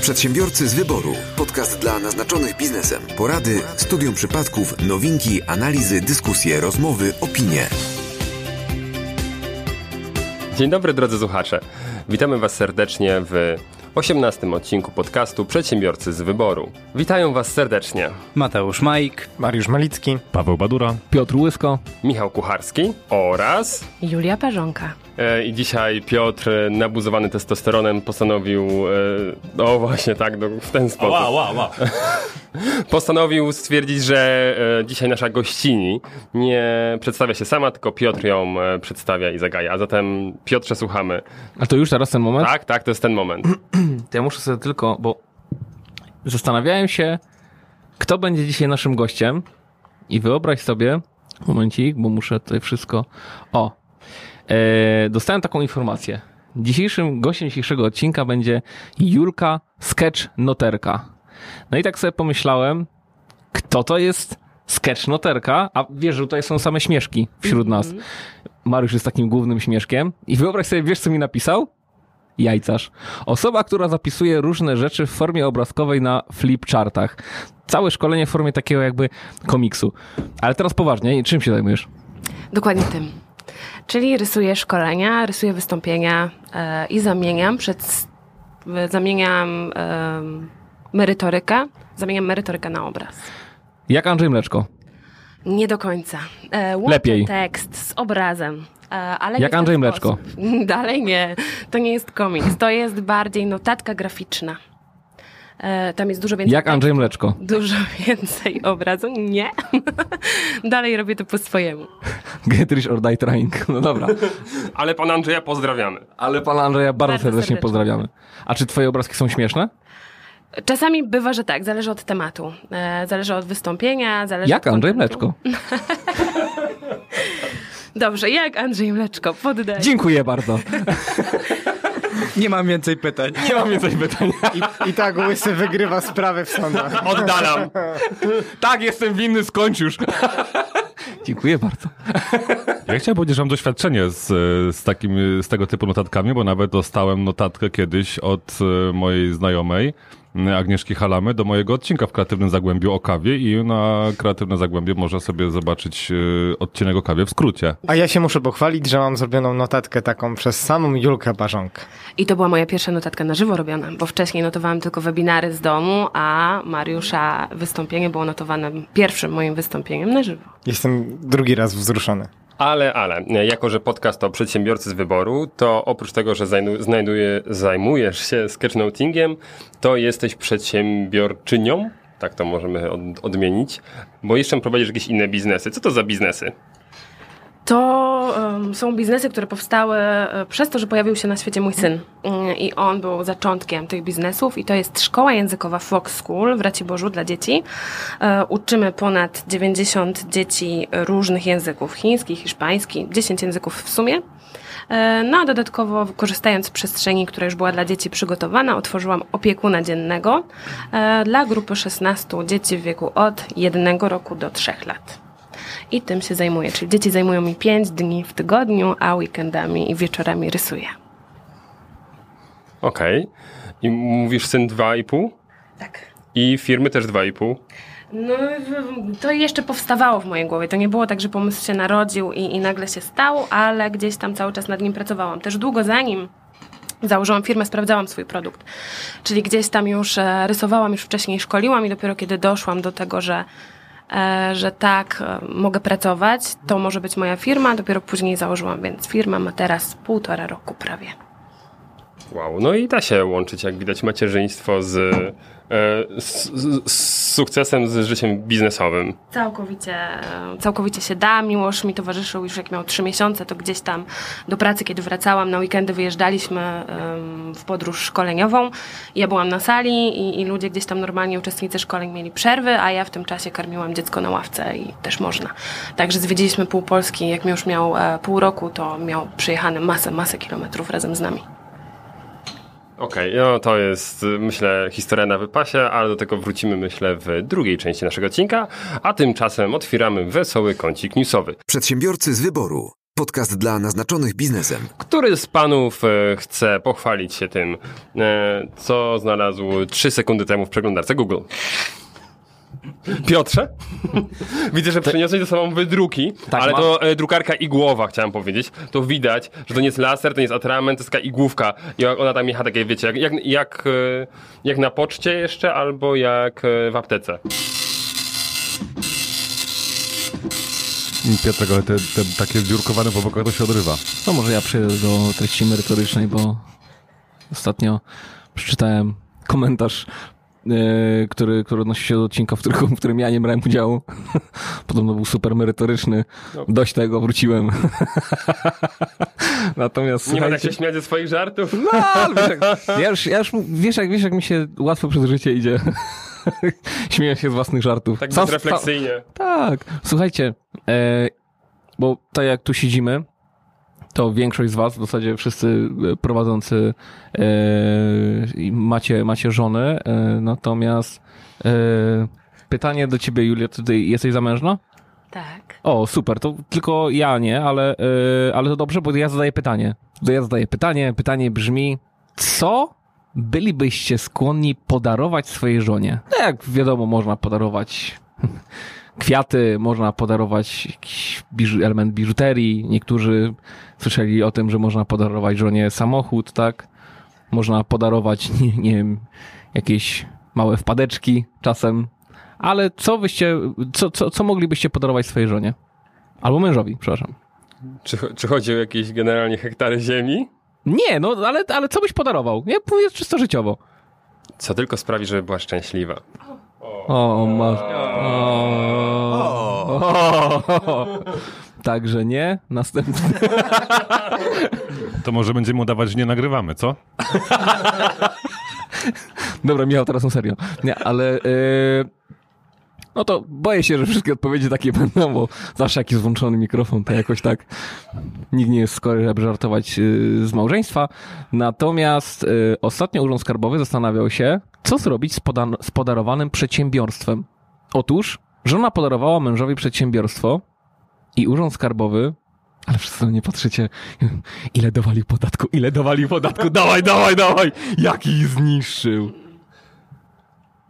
Przedsiębiorcy z wyboru. Podcast dla naznaczonych biznesem. Porady, studium przypadków, nowinki, analizy, dyskusje, rozmowy, opinie. Dzień dobry drodzy słuchacze. Witamy Was serdecznie w 18 odcinku podcastu Przedsiębiorcy z wyboru. Witają Was serdecznie Mateusz Majk, Mariusz Malicki, Paweł Badura, Piotr Łysko, Michał Kucharski oraz Julia Parzonka. E, I dzisiaj Piotr, e, nabuzowany testosteronem, postanowił. E, no właśnie, tak, w ten sposób. Ła, ła, ła. Postanowił stwierdzić, że dzisiaj nasza gościni nie przedstawia się sama, tylko Piotr ją przedstawia i zagaja. A zatem, Piotrze, słuchamy. a to już teraz ten moment? Tak, tak, to jest ten moment. To ja muszę sobie tylko, bo zastanawiałem się, kto będzie dzisiaj naszym gościem i wyobraź sobie, momencik, bo muszę tutaj wszystko, o, dostałem taką informację. Dzisiejszym gościem dzisiejszego odcinka będzie Julka Sketch Noterka. No i tak sobie pomyślałem, kto to jest Sketch Noterka, a wiesz, że tutaj są same śmieszki wśród nas. Mariusz jest takim głównym śmieszkiem i wyobraź sobie, wiesz co mi napisał? Jajcarz. Osoba, która zapisuje różne rzeczy w formie obrazkowej na flipchartach. Całe szkolenie w formie takiego jakby komiksu. Ale teraz poważnie, czym się zajmujesz? Dokładnie tym. Czyli rysuję szkolenia, rysuję wystąpienia e, i zamieniam przed, zamieniam e, merytorykę, zamieniam merytorykę na obraz. Jak Andrzej Mleczko. Nie do końca. E, Lepiej. tekst z obrazem. E, ale Jak Andrzej Mleczko. Dalej nie. To nie jest komiks. To jest bardziej notatka graficzna. E, tam jest dużo więcej Jak Andrzej Mleczko. Dużo więcej obrazu? Nie. Dalej robię to po swojemu. Get rich or die trying. No dobra. Ale pana Andrzeja pozdrawiamy. Ale pana Andrzeja bardzo, Bardzo serdecznie serdecznie. pozdrawiamy. A czy twoje obrazki są śmieszne? Czasami bywa, że tak, zależy od tematu. E, zależy od wystąpienia, zależy Jak od Andrzej. Mleczko. Dobrze, jak Andrzej Mleczko, poddaję. Dziękuję bardzo. Nie mam więcej pytań. Nie mam więcej pytań. I, i tak Łysy wygrywa sprawę w sądach. Oddalam. tak, jestem winny, skończ już. Dziękuję bardzo. Ja chciałem powiedzieć, że mam doświadczenie z, z, takim, z tego typu notatkami, bo nawet dostałem notatkę kiedyś od e, mojej znajomej, Agnieszki Halamy, do mojego odcinka w Kreatywnym Zagłębiu o kawie i na Kreatywne Zagłębie można sobie zobaczyć e, odcinek o kawie w skrócie. A ja się muszę pochwalić, że mam zrobioną notatkę taką przez samą Julkę Barzonkę. I to była moja pierwsza notatka na żywo robiona, bo wcześniej notowałam tylko webinary z domu, a Mariusza wystąpienie było notowane pierwszym moim wystąpieniem na żywo. Jestem drugi raz wzruszony. Ale, ale, jako że podcast to przedsiębiorcy z wyboru, to oprócz tego, że znajduje, zajmujesz się sketchnotingiem, to jesteś przedsiębiorczynią, tak to możemy od, odmienić, bo jeszcze prowadzisz jakieś inne biznesy. Co to za biznesy? To są biznesy, które powstały e, przez to, że pojawił się na świecie mój syn. Mm, I on był zaczątkiem tych biznesów i to jest szkoła językowa Fox School w Raciborzu dla dzieci. E, uczymy ponad 90 dzieci różnych języków. Chiński, hiszpański, 10 języków w sumie. E, No a dodatkowo korzystając z przestrzeni, która już była dla dzieci przygotowana, otworzyłam opiekuna dziennego dla grupy 16 dzieci w wieku od 1 roku do 3 lat. I tym się zajmuję, czyli dzieci zajmują mi 5 dni w tygodniu, a weekendami i wieczorami rysuję. Okej. I mówisz syn 2,5? Tak. I firmy też 2,5? No, to jeszcze powstawało w mojej głowie. To nie było tak, że pomysł się narodził i, i nagle się stał, ale gdzieś tam cały czas nad nim pracowałam. Też długo zanim założyłam firmę, sprawdzałam swój produkt. Czyli gdzieś tam już e, rysowałam, już wcześniej szkoliłam i dopiero kiedy doszłam do tego, że, że tak, e, mogę pracować, to może być moja firma, dopiero później założyłam, więc firma ma teraz półtora roku prawie. Wow, no i da się łączyć, jak widać, macierzyństwo z, e, z, z, z sukcesem, z życiem biznesowym. Całkowicie, całkowicie się da. Miłosz mi towarzyszył już jak miał trzy miesiące, to gdzieś tam do pracy, kiedy wracałam na weekendy, wyjeżdżaliśmy w podróż szkoleniową. Ja byłam na sali i, i ludzie gdzieś tam normalnie, uczestnicy szkoleń mieli przerwy, a ja w tym czasie karmiłam dziecko na ławce i też można. Także zwiedziliśmy pół Polski. Jak mi już miał e, pół roku, to miał przejechane masę, masę kilometrów razem z nami. Okej, no to jest, myślę, historia na wypasie, ale do tego wrócimy, myślę, w drugiej części naszego odcinka, a tymczasem otwieramy wesoły kącik newsowy. Przedsiębiorcy z wyboru. Podcast dla naznaczonych biznesem. Który z panów e, chce pochwalić się tym, e, co znalazł 3 sekundy temu w przeglądarce Google? Piotrze? Widzę, że przyniosłeś ze sobą wydruki, Tak, ale mam. to e, drukarka igłowa, chciałem powiedzieć. To widać, że to nie jest laser, to nie jest atrament, to jest taka igłówka. I ona tam jecha takie, wiecie, jak, jak, jak, e, jak na poczcie jeszcze, albo jak e, w aptece. Piotrek, ale te, te takie dziurkowane po bokach to się odrywa. No może ja przejdę do treści merytorycznej, bo ostatnio przeczytałem komentarz, który, który odnosi się do odcinka, w którym, w którym ja nie brałem udziału. Podobno był super merytoryczny. Dość tego, wróciłem. Natomiast Nie ma tak słuchajcie, się śmiać ze swoich żartów? no, ale wiesz, jak, ja już, ja już wiesz, jak, wiesz, jak mi się łatwo przez życie idzie. Śmieję się z własnych żartów. Tak Sam- bezrefleksyjnie. tak, słuchajcie, e, bo tak jak tu siedzimy, to większość z was, w zasadzie wszyscy e, prowadzący e, macie, macie żony, e, natomiast e, pytanie do ciebie, Julia, ty jesteś zamężna? Tak. O, super, to tylko ja nie, ale, e, ale to dobrze, bo ja zadaję pytanie. To ja zadaję pytanie, pytanie brzmi, co bylibyście skłonni podarować swojej żonie? No jak wiadomo, można podarować kwiaty, można podarować jakiś biżu, element biżuterii. Niektórzy słyszeli o tym, że można podarować żonie samochód, tak? Można podarować, nie, nie wiem, jakieś małe wpadeczki czasem. Ale co byście, co, co, co moglibyście podarować swojej żonie? Albo mężowi, przepraszam. Czy, czy chodzi o jakieś generalnie hektary ziemi? Nie, no ale, ale co byś podarował? Nie, mówię czysto życiowo. Co tylko sprawi, żeby była szczęśliwa. O, masz. O. O. Także nie. Następny. To może będziemy udawać, że nie nagrywamy, co? Dobra, Michał, teraz na serio. Nie, ale... Yy... No to boję się, że wszystkie odpowiedzi takie będą, bo zawsze jak jest włączony mikrofon, to jakoś tak nikt nie jest skory, żeby żartować yy, z małżeństwa. Natomiast yy, ostatnio Urząd Skarbowy zastanawiał się, co zrobić z, poda- z podarowanym przedsiębiorstwem. Otóż żona podarowała mężowi przedsiębiorstwo i Urząd Skarbowy ale wszyscy na nie patrzycie. Ile dowalił podatku? Ile dowalił podatku? Dawaj, dawaj, dawaj! Jaki zniszczył?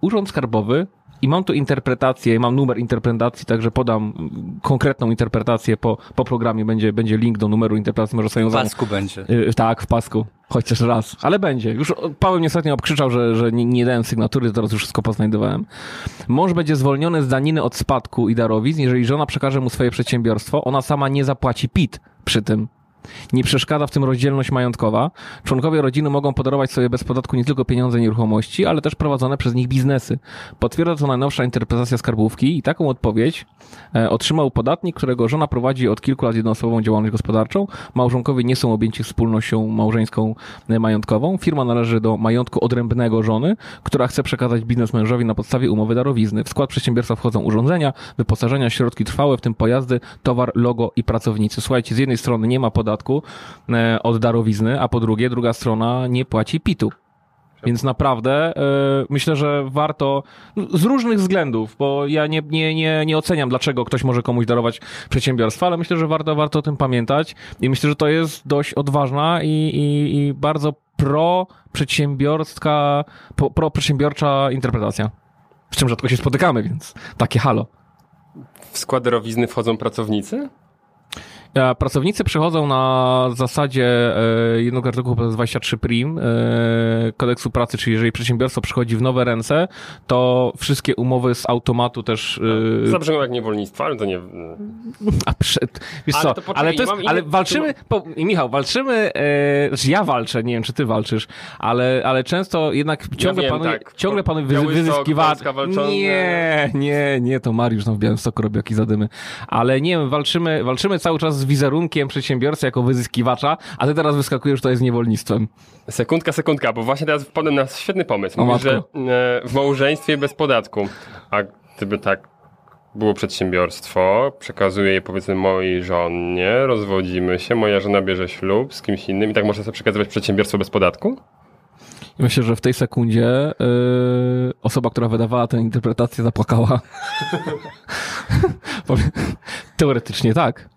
Urząd Skarbowy i mam tu interpretację, mam numer interpretacji, także podam konkretną interpretację po, po programie. Będzie, będzie link do numeru interpretacji, może sobie W zam- pasku będzie. Y, tak, w pasku. Chociaż raz. Ale będzie. Już Paweł mnie ostatnio obkrzyczał, że, że nie, nie dałem sygnatury, teraz już wszystko poznajdowałem. Mąż będzie zwolniony z daniny od spadku i darowizn, jeżeli żona przekaże mu swoje przedsiębiorstwo, ona sama nie zapłaci PIT przy tym. Nie przeszkadza w tym rozdzielność majątkowa. Członkowie rodziny mogą podarować sobie bez podatku nie tylko pieniądze i nieruchomości, ale też prowadzone przez nich biznesy. Potwierdza to najnowsza interpretacja skarbówki i taką odpowiedź e, otrzymał podatnik, którego żona prowadzi od kilku lat jednoosobową działalność gospodarczą. Małżonkowie nie są objęci wspólnością małżeńską e, majątkową. Firma należy do majątku odrębnego żony, która chce przekazać biznes mężowi na podstawie umowy darowizny. W skład przedsiębiorstwa wchodzą urządzenia, wyposażenia, środki trwałe, w tym pojazdy, towar, logo i pracownicy. Słuchajcie, z jednej strony nie ma podatku e, od darowizny, a po drugie, druga strona nie płaci PIT-u. Więc naprawdę e, myślę, że warto z różnych względów, bo ja nie, nie, nie, nie oceniam, dlaczego ktoś może komuś darować przedsiębiorstwa, ale myślę, że warto, warto o tym pamiętać i myślę, że to jest dość odważna i, i, i bardzo pro-przedsiębiorska, pro- pro-przedsiębiorcza interpretacja. Z czym rzadko się spotykamy, więc takie halo. W skład darowizny wchodzą pracownicy? E, Pracownicy przychodzą na zasadzie e, jednego artykułu to jest 23 prim e, kodeksu pracy, czyli jeżeli przedsiębiorstwo przychodzi w nowe ręce, to wszystkie umowy z automatu też... e, Zabrzmią jak niewolnictwo, ale to nie... A przed, wiesz Ale co, to poczekaj, ale to jest, ale walczymy, po, Michał, walczymy, e, znaczy ja walczę, nie wiem czy ty walczysz, ale, ale często jednak ciągle wiem, panuje, tak. ciągle panuje wy, Białystok, wyzyskiwacz. Polska walcząca. Nie, nie, nie, to Mariusz tam w Białymstoku robi jakieś zadymy. Ale nie wiem, walczymy, walczymy cały czas z wizerunkiem przedsiębiorcy jako wyzyskiwacza, a ty teraz wyskakujesz, to jest niewolnictwem. Sekundka, sekundka, bo właśnie teraz wpadłem na świetny pomysł. Mówisz, że e, w małżeństwie bez podatku. A gdyby tak było przedsiębiorstwo, przekazuję je powiedzmy mojej żonie, rozwodzimy się, moja żona bierze ślub z kimś innym i tak można sobie przekazywać przedsiębiorstwo bez podatku? Myślę, że w tej sekundzie yy, osoba, która wydawała tę interpretację zapłakała. Teoretycznie tak.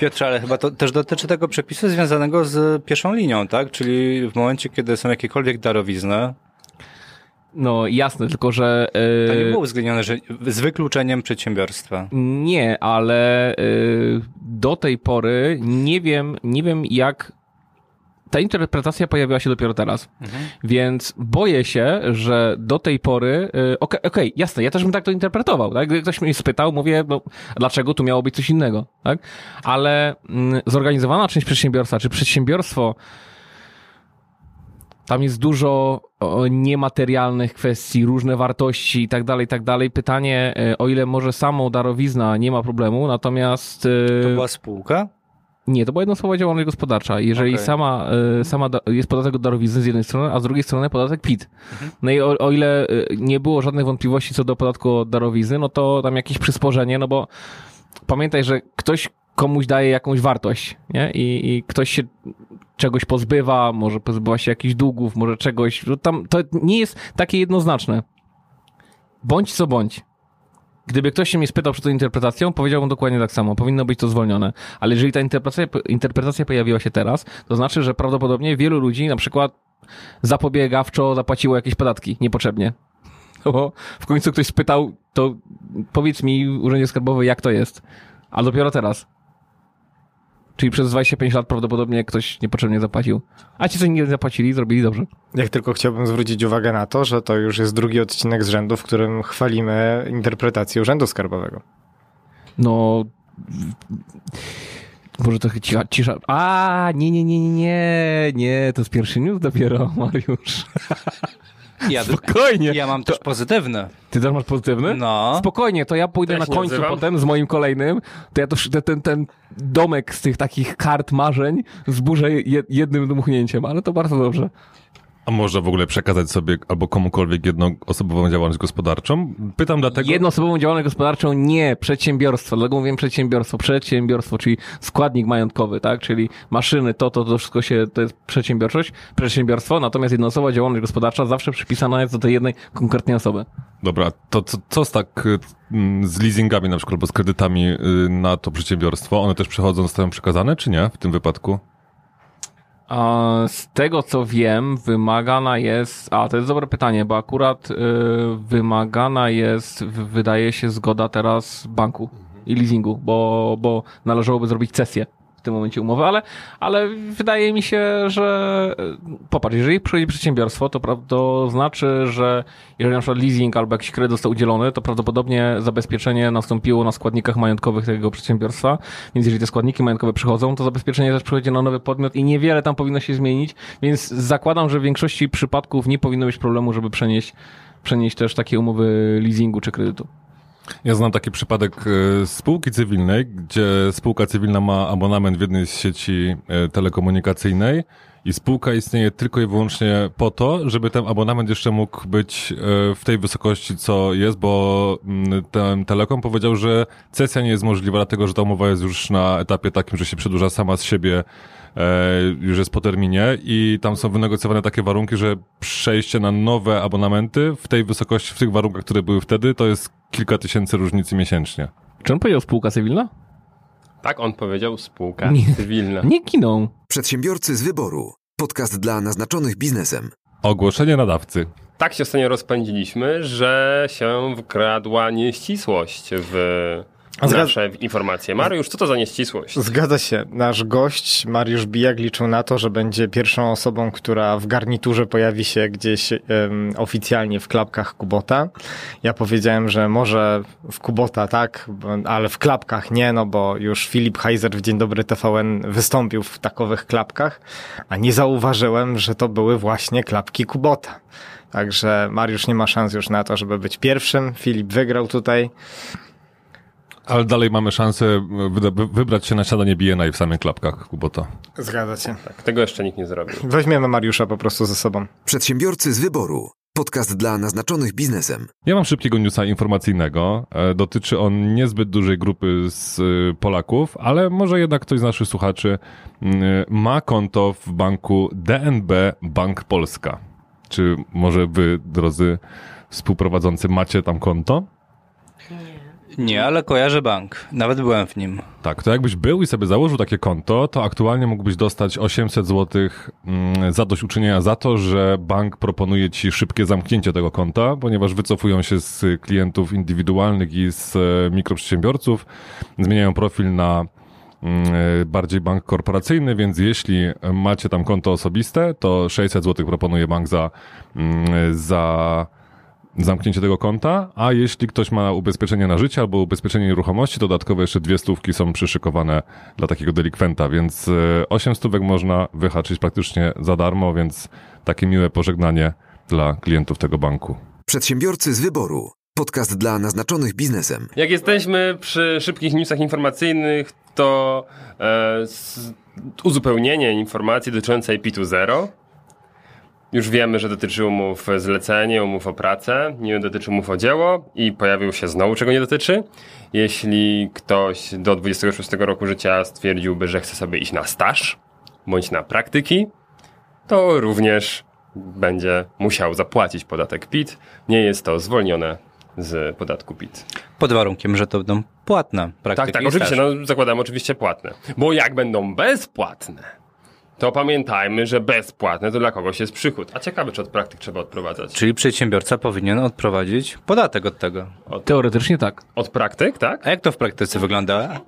Piotrze, ale chyba to też dotyczy tego przepisu związanego z pierwszą linią, tak? Czyli w momencie, kiedy są jakiekolwiek darowizny, No jasne, tylko że... to nie było uwzględnione, że z wykluczeniem przedsiębiorstwa. Nie, ale y, do tej pory nie wiem, nie wiem jak ta interpretacja pojawiła się dopiero teraz. Więc boję się, że do tej pory. y, Okej, okej, jasne, ja też bym tak to interpretował. Tak? Gdy ktoś mnie spytał, mówię, no, dlaczego tu miało być coś innego. Tak? Ale mm, zorganizowana część przedsiębiorstwa, czy przedsiębiorstwo. Tam jest dużo niematerialnych kwestii, różne wartości i tak dalej, i tak dalej. Pytanie, e, o ile może samą darowizna nie ma problemu, natomiast... e, To była spółka? Nie, to była jednostkowa działalność gospodarcza. Jeżeli Okej. sama, e, sama da, jest podatek od darowizny z jednej strony, a z drugiej strony podatek PIT. No i o, o ile e, nie było żadnych wątpliwości co do podatku od darowizny, no to tam jakieś przysporzenie, no bo pamiętaj, że ktoś komuś daje jakąś wartość, nie? I, i ktoś się czegoś pozbywa, może pozbywa się jakichś długów, może czegoś, no tam to nie jest takie jednoznaczne. Bądź co bądź. Gdyby ktoś się mnie spytał przed tą interpretacją, powiedziałbym dokładnie tak samo. Powinno być to zwolnione. Ale jeżeli ta interpretacja, interpretacja pojawiła się teraz, to znaczy, że prawdopodobnie wielu ludzi na przykład zapobiegawczo zapłaciło jakieś podatki niepotrzebnie. No Bo w końcu ktoś spytał, to powiedz mi, Urzędzie Skarbowy, jak to jest. A dopiero teraz. Czyli przez 25 lat prawdopodobnie ktoś niepotrzebnie zapłacił. A ci, co nie zapłacili, zrobili dobrze. Jak tylko chciałbym zwrócić uwagę na to, że to już jest drugi odcinek z rzędu, w którym chwalimy interpretację Urzędu Skarbowego. No. Może trochę cisza. cisza. A, nie, nie, nie, nie, nie, nie, to jest pierwszy news dopiero, Mariusz. Ja, Spokojnie. ja mam też pozytywne. Ty też masz pozytywny? No. Spokojnie, to ja pójdę Jak na końcu nazywam? potem z moim kolejnym, to ja to, ten, ten, ten domek z tych takich kart marzeń zburzę je, jednym dmuchnięciem, ale to bardzo dobrze. A można w ogóle przekazać sobie albo komukolwiek jednoosobową działalność gospodarczą? Pytam dlatego... Jednoosobową działalność gospodarczą nie, przedsiębiorstwo, dlatego mówię przedsiębiorstwo, przedsiębiorstwo, czyli składnik majątkowy, tak, czyli maszyny, to, to, to wszystko się, to jest przedsiębiorczość, przedsiębiorstwo, natomiast jednoosobowa działalność gospodarcza zawsze przypisana jest do tej jednej konkretnej osoby. Dobra, to co, co z tak mm, z leasingami na przykład, albo z kredytami y, na to przedsiębiorstwo? One też przychodzą, zostają przekazane, czy nie w tym wypadku? Z tego co wiem, wymagana jest. A to jest dobre pytanie, bo akurat y, wymagana jest, wydaje się, zgoda teraz banku i leasingu, bo, bo należałoby zrobić cesję w tym momencie umowy, ale, ale wydaje mi się, że y, popatrz, jeżeli przychodzi przedsiębiorstwo, to, to znaczy, że jeżeli na przykład leasing albo jakiś kredyt został udzielony, to prawdopodobnie zabezpieczenie nastąpiło na składnikach majątkowych tego przedsiębiorstwa, więc jeżeli te składniki majątkowe przychodzą, to zabezpieczenie też przychodzi na nowy podmiot i niewiele tam powinno się zmienić, więc zakładam, że w większości przypadków nie powinno być problemu, żeby przenieść, przenieść też takie umowy leasingu czy kredytu. Ja znam taki przypadek e, spółki cywilnej, gdzie spółka cywilna ma abonament w jednej z sieci e, telekomunikacyjnej i spółka istnieje tylko i wyłącznie po to, żeby ten abonament jeszcze mógł być e, w tej wysokości, co jest, bo mm, ten telekom powiedział, że cesja nie jest możliwa, dlatego że ta umowa jest już na etapie takim, że się przedłuża sama z siebie już jest po terminie i tam są wynegocjowane takie warunki, że przejście na nowe abonamenty w tej wysokości, w tych warunkach, które były wtedy, to jest kilka tysięcy różnicy miesięcznie. Czy on powiedział spółka cywilna? Tak on powiedział, spółka Nie. cywilna. Nie kiną. Przedsiębiorcy z wyboru. Podcast dla naznaczonych biznesem. Ogłoszenie nadawcy. Tak się ostatnio rozpędziliśmy, że się wkradła nieścisłość w Zgad- nasze informacje. Mariusz, co to za nieścisłość? Zgadza się. Nasz gość, Mariusz Bijak, liczył na to, że będzie pierwszą osobą, która w garniturze pojawi się gdzieś em, oficjalnie w klapkach Kubota. Ja powiedziałem, że może w Kubota tak, ale w klapkach nie, no bo już Filip Heiser w Dzień Dobry TVN wystąpił w takowych klapkach, a nie zauważyłem, że to były właśnie klapki Kubota. Także Mariusz nie ma szans już na to, żeby być pierwszym. Filip wygrał tutaj. Ale dalej mamy szansę wy- wybrać się na śniadanie BNI w samych klapkach Kubota. Zgadza się. Tak, tego jeszcze nikt nie zrobił. Weźmiemy Mariusza po prostu ze sobą. Przedsiębiorcy z wyboru. Podcast dla naznaczonych biznesem. Ja mam szybkiego newsa informacyjnego. E, Dotyczy on niezbyt dużej grupy z y, Polaków, ale może jednak ktoś z naszych słuchaczy y, ma konto w banku DNB Bank Polska. Czy może wy, drodzy współprowadzący, macie tam konto? Nie, ale kojarzę bank. Nawet byłem w nim. Tak, to jakbyś był i sobie założył takie konto, to aktualnie mógłbyś dostać 800 zł mm, zadośćuczynienia za to, że bank proponuje ci szybkie zamknięcie tego konta, ponieważ wycofują się z klientów indywidualnych i z e, mikroprzedsiębiorców, zmieniają profil na mm, e, bardziej bank korporacyjny, więc jeśli macie tam konto osobiste, to 600 zł proponuje bank za, mm, za zamknięcie tego konta, a jeśli ktoś ma ubezpieczenie na życie albo ubezpieczenie nieruchomości, dodatkowo jeszcze dwie stówki są przyszykowane dla takiego delikwenta, więc e, osiem stówek można wyhaczyć praktycznie za darmo, więc takie miłe pożegnanie dla klientów tego banku. Przedsiębiorcy z wyboru. Podcast dla naznaczonych biznesem. Jak jesteśmy przy szybkich newsach informacyjnych, to e, uzupełnienie informacji dotyczącej PIT-0. Już wiemy, że dotyczy umów zlecenie, umów o pracę, nie dotyczy umów o dzieło i pojawił się znowu, czego nie dotyczy. Jeśli ktoś do 26 roku życia stwierdziłby, że chce sobie iść na staż bądź na praktyki, to również będzie musiał zapłacić podatek PIT. Nie jest to zwolnione z podatku PIT. Pod warunkiem, że to będą płatne praktyki. Tak, tak, oczywiście, no zakładam oczywiście płatne. Bo jak będą bezpłatne, to pamiętajmy, że bezpłatne to dla kogoś jest przychód. A ciekawe, czy od praktyk trzeba odprowadzać. Czyli przedsiębiorca powinien odprowadzić podatek od tego. Teoretycznie tak. Od praktyk, tak? A jak to w praktyce wygląda?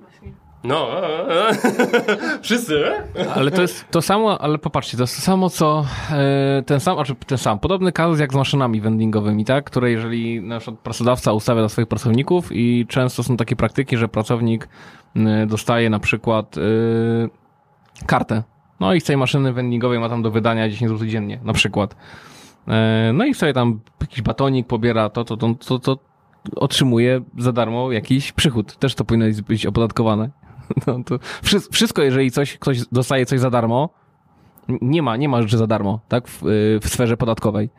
No, e, e. wszyscy? Ale to jest to samo, ale popatrzcie, to jest to samo, co e, ten sam, znaczy ten sam, podobny kazus jak z maszynami vendingowymi, tak? Które jeżeli na przykład pracodawca ustawia dla swoich pracowników i często są takie praktyki, że pracownik e, dostaje na przykład e, kartę. No i z tej maszyny vendingowej ma tam do wydania 10 zł dziennie, na przykład. E, no i sobie tam jakiś batonik pobiera, to, to, to, to, to otrzymuje za darmo jakiś przychód. Też to powinno być opodatkowane. No to wszy- wszystko, jeżeli coś, ktoś dostaje coś za darmo, nie ma, nie ma rzeczy za darmo, tak, w, y, w sferze podatkowej.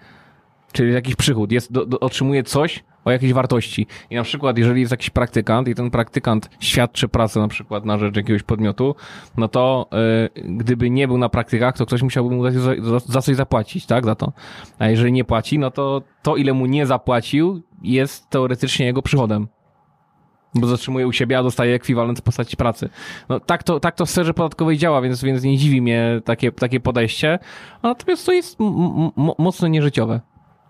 Czyli jakiś przychód, jest, do, do, otrzymuje coś o jakiejś wartości. I na przykład, jeżeli jest jakiś praktykant i ten praktykant świadczy pracę na przykład na rzecz jakiegoś podmiotu, no to y, gdyby nie był na praktykach, to ktoś musiałby mu za, za, za coś zapłacić, tak, za to. A jeżeli nie płaci, no to to, ile mu nie zapłacił, jest teoretycznie jego przychodem bo zatrzymuje u siebie, a dostaje ekwiwalent w postaci pracy. No tak to, tak to w sferze podatkowej działa, więc, więc nie dziwi mnie takie, takie podejście. Natomiast to jest mocno nieżyciowe.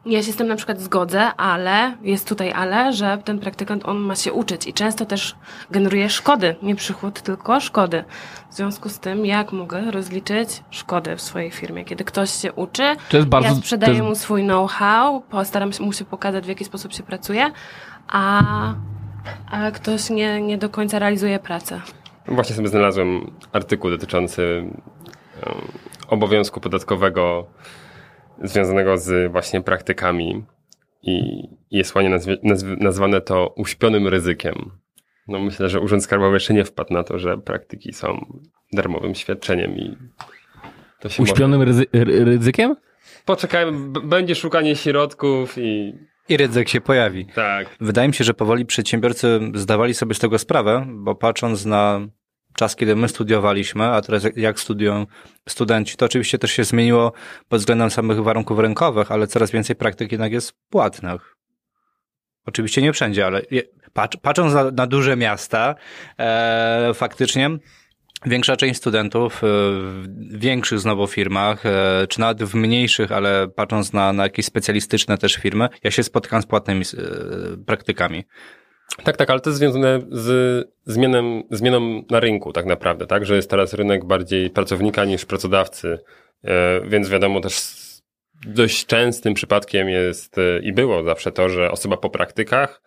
Ja się z tym na przykład zgodzę, ale jest tutaj ale, że ten praktykant on ma się uczyć i często też generuje szkody, nie przychód, tylko szkody. W związku z tym, jak mogę rozliczyć szkody w swojej firmie? Kiedy ktoś się uczy, To jest bardzo- ja sprzedaję to jest- mu swój know-how, postaram się mu się pokazać, w jaki sposób się pracuje, a, a ktoś nie, nie do końca realizuje pracę. Właśnie sobie znalazłem artykuł dotyczący em, obowiązku podatkowego związanego z właśnie praktykami i jest ładnie nazwie, nazw, nazwane to uśpionym ryzykiem. No myślę, że Urząd Skarbowy jeszcze nie wpadł na to, że praktyki są darmowym świadczeniem i to się Uśpionym ryzy- ry- ryzykiem? Może... Poczekajmy, b- będzie szukanie środków i I ryzyk się pojawi. tak. Wydaje mi się, że powoli przedsiębiorcy zdawali sobie z tego sprawę, bo patrząc na czas, kiedy my studiowaliśmy, a teraz jak- studiują studenci, to oczywiście też się zmieniło pod względem samych warunków rynkowych, ale coraz więcej praktyk jednak jest płatnych. Oczywiście nie wszędzie, ale patrząc na, na duże miasta, e, faktycznie większa część studentów e, w większych znowu firmach, e, czy nawet w mniejszych, ale patrząc na, na jakieś specjalistyczne też firmy, ja się spotkam z płatnymi e, praktykami. Tak, tak, ale to jest związane z zmianą, zmianą na rynku tak naprawdę, tak, że jest teraz rynek bardziej pracownika niż pracodawcy, e, więc wiadomo też dość częstym przypadkiem jest e, i było zawsze to, że osoba po praktykach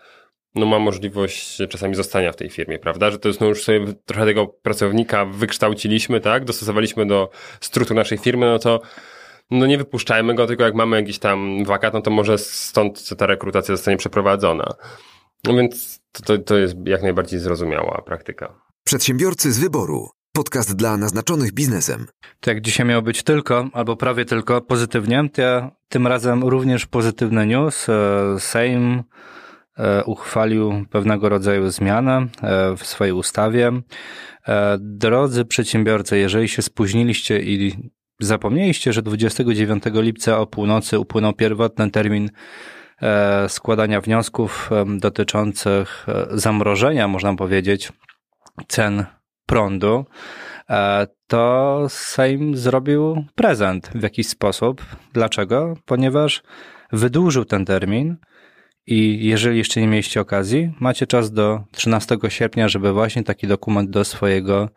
no ma możliwość czasami zostania w tej firmie, prawda, że to jest no już sobie trochę tego pracownika wykształciliśmy, tak, dostosowaliśmy do struktur naszej firmy, no to no nie wypuszczajmy go, tylko jak mamy jakiś tam wakat, no to może stąd ta rekrutacja zostanie przeprowadzona. No więc to, to, to jest jak najbardziej zrozumiała praktyka. Przedsiębiorcy z wyboru. Podcast dla naznaczonych biznesem. To jak dzisiaj miało być tylko, albo prawie tylko pozytywnie, to ja tym razem również pozytywny news. E, Sejm e, uchwalił pewnego rodzaju zmianę e, w swojej ustawie. Drodzy przedsiębiorcy, jeżeli się spóźniliście i zapomnieliście, że 29 lipca o północy upłynął pierwotny termin składania wniosków dotyczących e, zamrożenia, można powiedzieć, cen prądu, e, to Sejm zrobił prezent w jakiś sposób. Dlaczego? Ponieważ wydłużył ten termin i jeżeli jeszcze nie mieliście okazji, macie czas do 13 sierpnia, żeby właśnie taki dokument do swojego,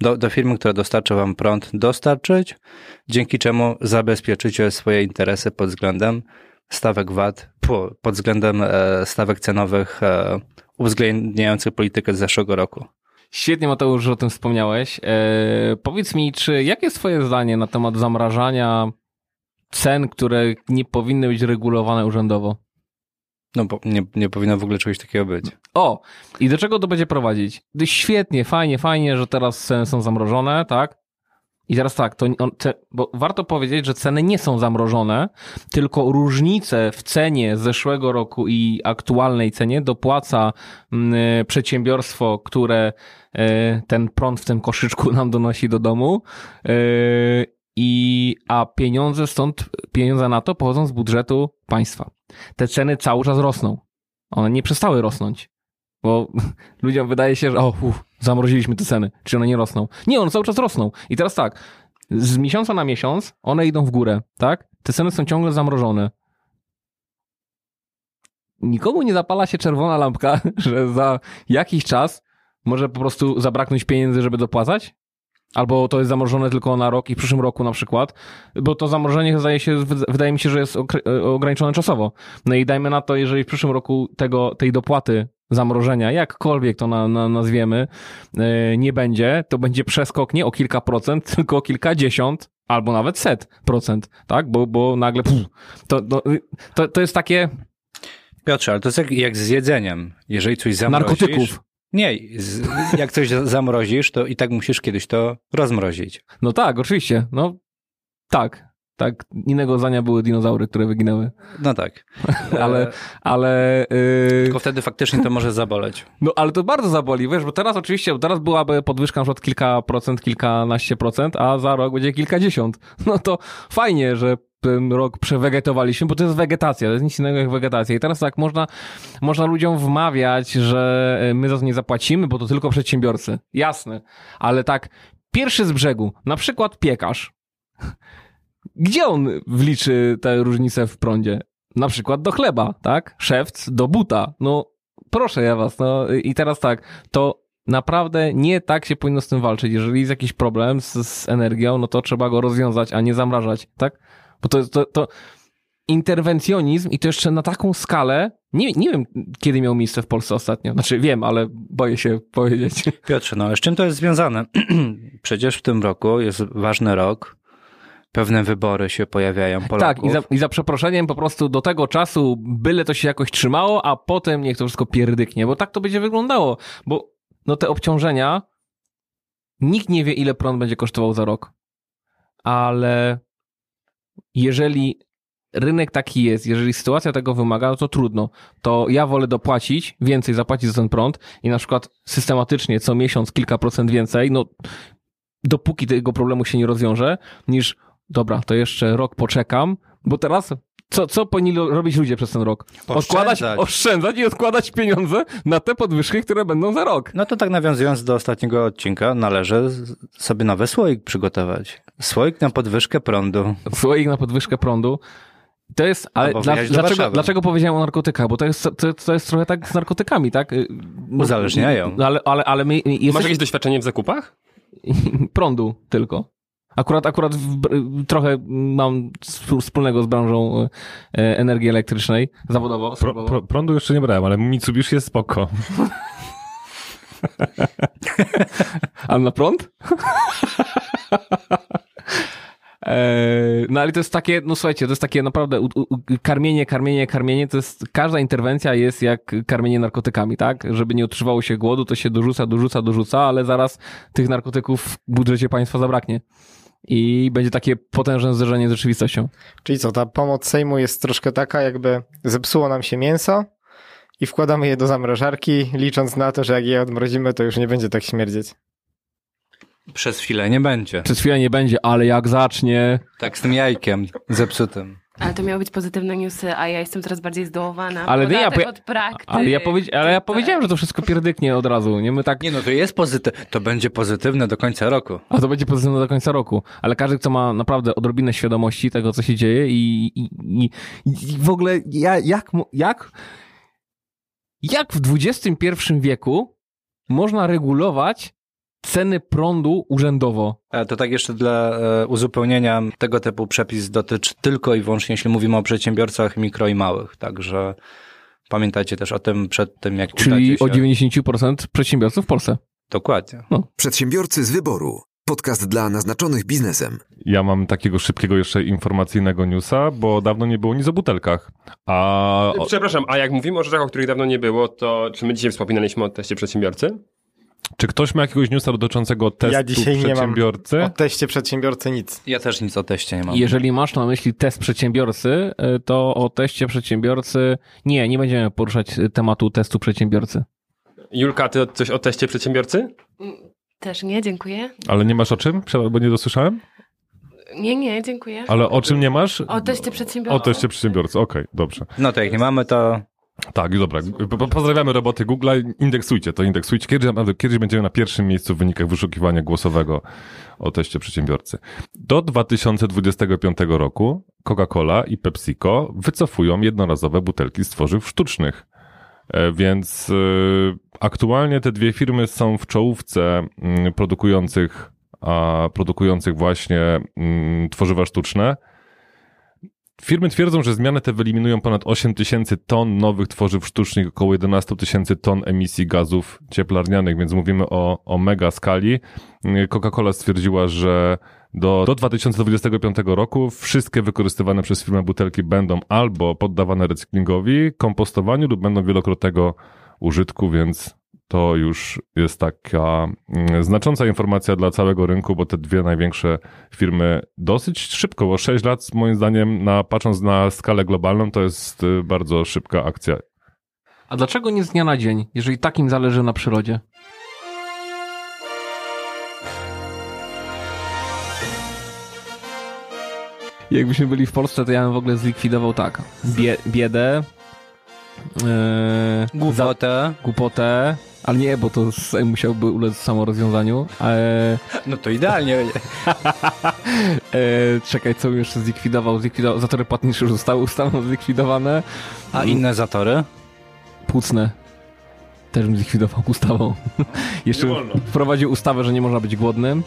do, do firmy, która dostarcza wam prąd, dostarczyć, dzięki czemu zabezpieczycie swoje interesy pod względem stawek VAT, po- pod względem e, stawek cenowych e, uwzględniających politykę z zeszłego roku. Świetnie, Mateusz, że o tym wspomniałeś. E, powiedz mi, czy jakie jest twoje zdanie na temat zamrażania cen, które nie powinny być regulowane urzędowo? No bo nie, nie powinno w ogóle czegoś takiego być. O, i do czego to będzie prowadzić? Świetnie, fajnie, fajnie, że teraz ceny są zamrożone, tak? I teraz tak, to bo warto powiedzieć, że ceny nie są zamrożone, tylko różnice w cenie zeszłego roku i aktualnej cenie dopłaca mm, przedsiębiorstwo, które e, ten prąd w tym koszyczku nam donosi do domu. e, I, a pieniądze stąd, pieniądze na to pochodzą z budżetu państwa. Te ceny cały czas rosną. One nie przestały rosnąć. Bo ludziom wydaje się, że o, uf, zamroziliśmy te ceny. Czy one nie rosną? Nie, one cały czas rosną. I teraz tak, z miesiąca na miesiąc one idą w górę, tak? Te ceny są ciągle zamrożone. Nikomu nie zapala się czerwona lampka, że za jakiś czas może po prostu zabraknąć pieniędzy, żeby dopłacać? Albo to jest zamrożone tylko na rok i w przyszłym roku na przykład, bo to zamrożenie zdaje się, wydaje mi się, że jest okre- ograniczone czasowo. No i dajmy na to, jeżeli w przyszłym roku tego, tej dopłaty zamrożenia, jakkolwiek to na, na, nazwiemy, yy, nie będzie, to będzie przeskok nie o kilka procent, tylko o kilkadziesiąt albo nawet set procent, tak? Bo, bo nagle pff, to, to, to, to jest takie Piotrze, ale to jest jak, jak z jedzeniem. Jeżeli coś zamrozisz... narkotyków. Nie, z, jak coś zamrozisz, to i tak musisz kiedyś to rozmrozić. No tak, oczywiście. No tak. Tak, innego zdania były dinozaury, które wyginęły. No tak. Ale, ale yy, Tylko wtedy faktycznie to może zaboleć. No ale to bardzo zaboli, wiesz, bo teraz oczywiście, bo teraz byłaby podwyżka na przykład kilka procent, kilkanaście procent, a za rok będzie kilkadziesiąt. No to fajnie, że ten rok przewegetowaliśmy, bo to jest wegetacja, to jest nic innego jak wegetacja. I teraz tak można, można ludziom wmawiać, że e, my za to nie zapłacimy, bo to tylko przedsiębiorcy. Jasne, ale tak, pierwszy z brzegu, na przykład piekarz. Gdzie on wliczy tę różnicę w prądzie? Na przykład do chleba, tak? Szewc do buta. No proszę ja was, no i teraz tak, to naprawdę nie tak się powinno z tym walczyć. Jeżeli jest jakiś problem z, z energią, no to trzeba go rozwiązać, a nie zamrażać, tak? Bo to, to, to interwencjonizm i to jeszcze na taką skalę, nie, nie wiem kiedy miał miejsce w Polsce ostatnio. Znaczy wiem, ale boję się powiedzieć. Piotrze, no z czym to jest związane? Przecież w tym roku jest ważny rok. Pewne wybory się pojawiają Polaków. Tak, i za, i za przeproszeniem po prostu do tego czasu byle to się jakoś trzymało, a potem niech to wszystko pierdyknie, bo tak to będzie wyglądało. Bo no te obciążenia, nikt nie wie ile prąd będzie kosztował za rok. Ale jeżeli rynek taki jest, jeżeli sytuacja tego wymaga, no to trudno. To ja wolę dopłacić, więcej zapłacić za ten prąd i na przykład systematycznie co miesiąc kilka procent więcej, no dopóki tego problemu się nie rozwiąże, niż dobra, to jeszcze rok poczekam, bo teraz co, co powinni robić ludzie przez ten rok? Odkładać, Oszczędzać. oszczędzać i odkładać pieniądze na te podwyżki, które będą za rok. No to tak nawiązując do ostatniego odcinka, należy sobie nowy słoik przygotować. Słoik na podwyżkę prądu. Słoik na podwyżkę prądu. To jest, ale dla, dlaczego, Warszawy. dlaczego powiedziałem o narkotykach? Bo to jest, to, to jest trochę tak z narkotykami, tak? Y, no, Uzależniają. Ale, ale, ale my Masz jesteśmy jakieś doświadczenie w zakupach? prądu tylko. Akurat, akurat w, trochę mam sp- wspólnego z branżą e, energii elektrycznej zawodowo. Pro, pro, prądu jeszcze nie brałem, ale Mitsubishi jest spoko. A na prąd? Eee, No ale to jest takie, no słuchajcie, to jest takie naprawdę u, u- karmienie, karmienie, karmienie, to jest, każda interwencja jest jak karmienie narkotykami, tak? Żeby nie utrzymywało się głodu, to się dorzuca, dorzuca, dorzuca, ale zaraz tych narkotyków w budżecie państwa zabraknie. I będzie takie potężne zderzenie z rzeczywistością. Czyli co, ta pomoc Sejmu jest troszkę taka, jakby zepsuło nam się mięso i wkładamy je do zamrażarki, licząc na to, że jak je odmrozimy, to już nie będzie tak śmierdzieć. Przez chwilę nie będzie. Przez chwilę nie będzie, ale jak zacznie, Tak z tym jajkiem zepsutym. Ale to miały być pozytywne newsy, a ja jestem coraz bardziej zdołowana. Ale nie, ja powie- od praktyk. Ale ja, powiedz, ale ja powiedziałem, że to wszystko pierdyknie od razu. Nie my tak. Nie no, to jest pozytywne, to będzie pozytywne do końca roku. A to będzie pozytywne do końca roku. Ale każdy, kto ma naprawdę odrobinę świadomości tego, co się dzieje i, i, i, i w ogóle ja, jak, jak, jak w XXI wieku można regulować ceny prądu urzędowo? E, To tak jeszcze dla e, uzupełnienia, tego typu przepis dotyczy tylko i wyłącznie, jeśli mówimy o przedsiębiorcach mikro i małych, także pamiętajcie też o tym przed tym, jak Czyli udacie o się. 90% przedsiębiorców w Polsce. Dokładnie. Przedsiębiorcy z wyboru. Podcast dla naznaczonych biznesem. Ja mam takiego szybkiego jeszcze informacyjnego newsa, bo dawno nie było nic o butelkach. A Przepraszam, a jak mówimy o rzeczach, o których dawno nie było, to czy my dzisiaj wspominaliśmy o teście przedsiębiorcy? Czy ktoś ma jakiegoś newsa dotyczącego testu Ja dzisiaj nie mam przedsiębiorcy? o teście przedsiębiorcy nic. Ja też nic o teście nie mam. Jeżeli masz na myśli test przedsiębiorcy, y, to o teście przedsiębiorcy nie, nie będziemy poruszać tematu testu przedsiębiorcy. Julka, ty coś o teście przedsiębiorcy? Też nie, dziękuję. Ale nie masz o czym? Bo nie dosłyszałem? Nie, nie, dziękuję. Ale o czym nie masz? O teście przedsiębiorcy. O teście przedsiębiorcy, okej, dobrze. No to jak nie mamy, to Tak, dobra. Po- po- Pozdrawiamy roboty Google'a. Indeksujcie to, indeksujcie. Kiedyś, kiedyś będziemy na pierwszym miejscu w wynikach wyszukiwania głosowego o teście przedsiębiorcy. Do 2025 roku Coca-Cola i PepsiCo wycofują jednorazowe butelki z tworzyw sztucznych. E, Więc y, aktualnie te dwie firmy są w czołówce mm, produkujących, produkujących właśnie mm, tworzywa sztuczne. Firmy twierdzą, że zmiany te wyeliminują ponad 8 tysięcy ton nowych tworzyw sztucznych, około 11 tysięcy ton emisji gazów cieplarnianych, więc mówimy o, o mega skali. Coca-Cola stwierdziła, że do, do 2025 roku wszystkie wykorzystywane przez firmę butelki będą albo poddawane recyklingowi, kompostowaniu lub będą wielokrotnego użytku, więc to już jest taka mm, znacząca informacja dla całego rynku, bo te dwie największe firmy dosyć szybko, bo 6 lat moim zdaniem, na, patrząc na skalę globalną, to jest y, bardzo szybka akcja. A dlaczego nie z dnia na dzień, jeżeli tak im zależy na przyrodzie? Jakbyśmy byli w Polsce, to ja bym w ogóle zlikwidował tak. Bie, biedę, yy, za, głupotę, głupotę, ale nie, bo to musiałby ulec samorozwiązaniu. E, no to idealnie. e, czekaj, co bym jeszcze zlikwidował? Zlikwidował zatory płatnicze już zostały ustawą zlikwidowane. A inne zatory? Płucne. Też bym zlikwidował ustawą. Jeszcze wprowadził ustawę, że nie można być głodnym.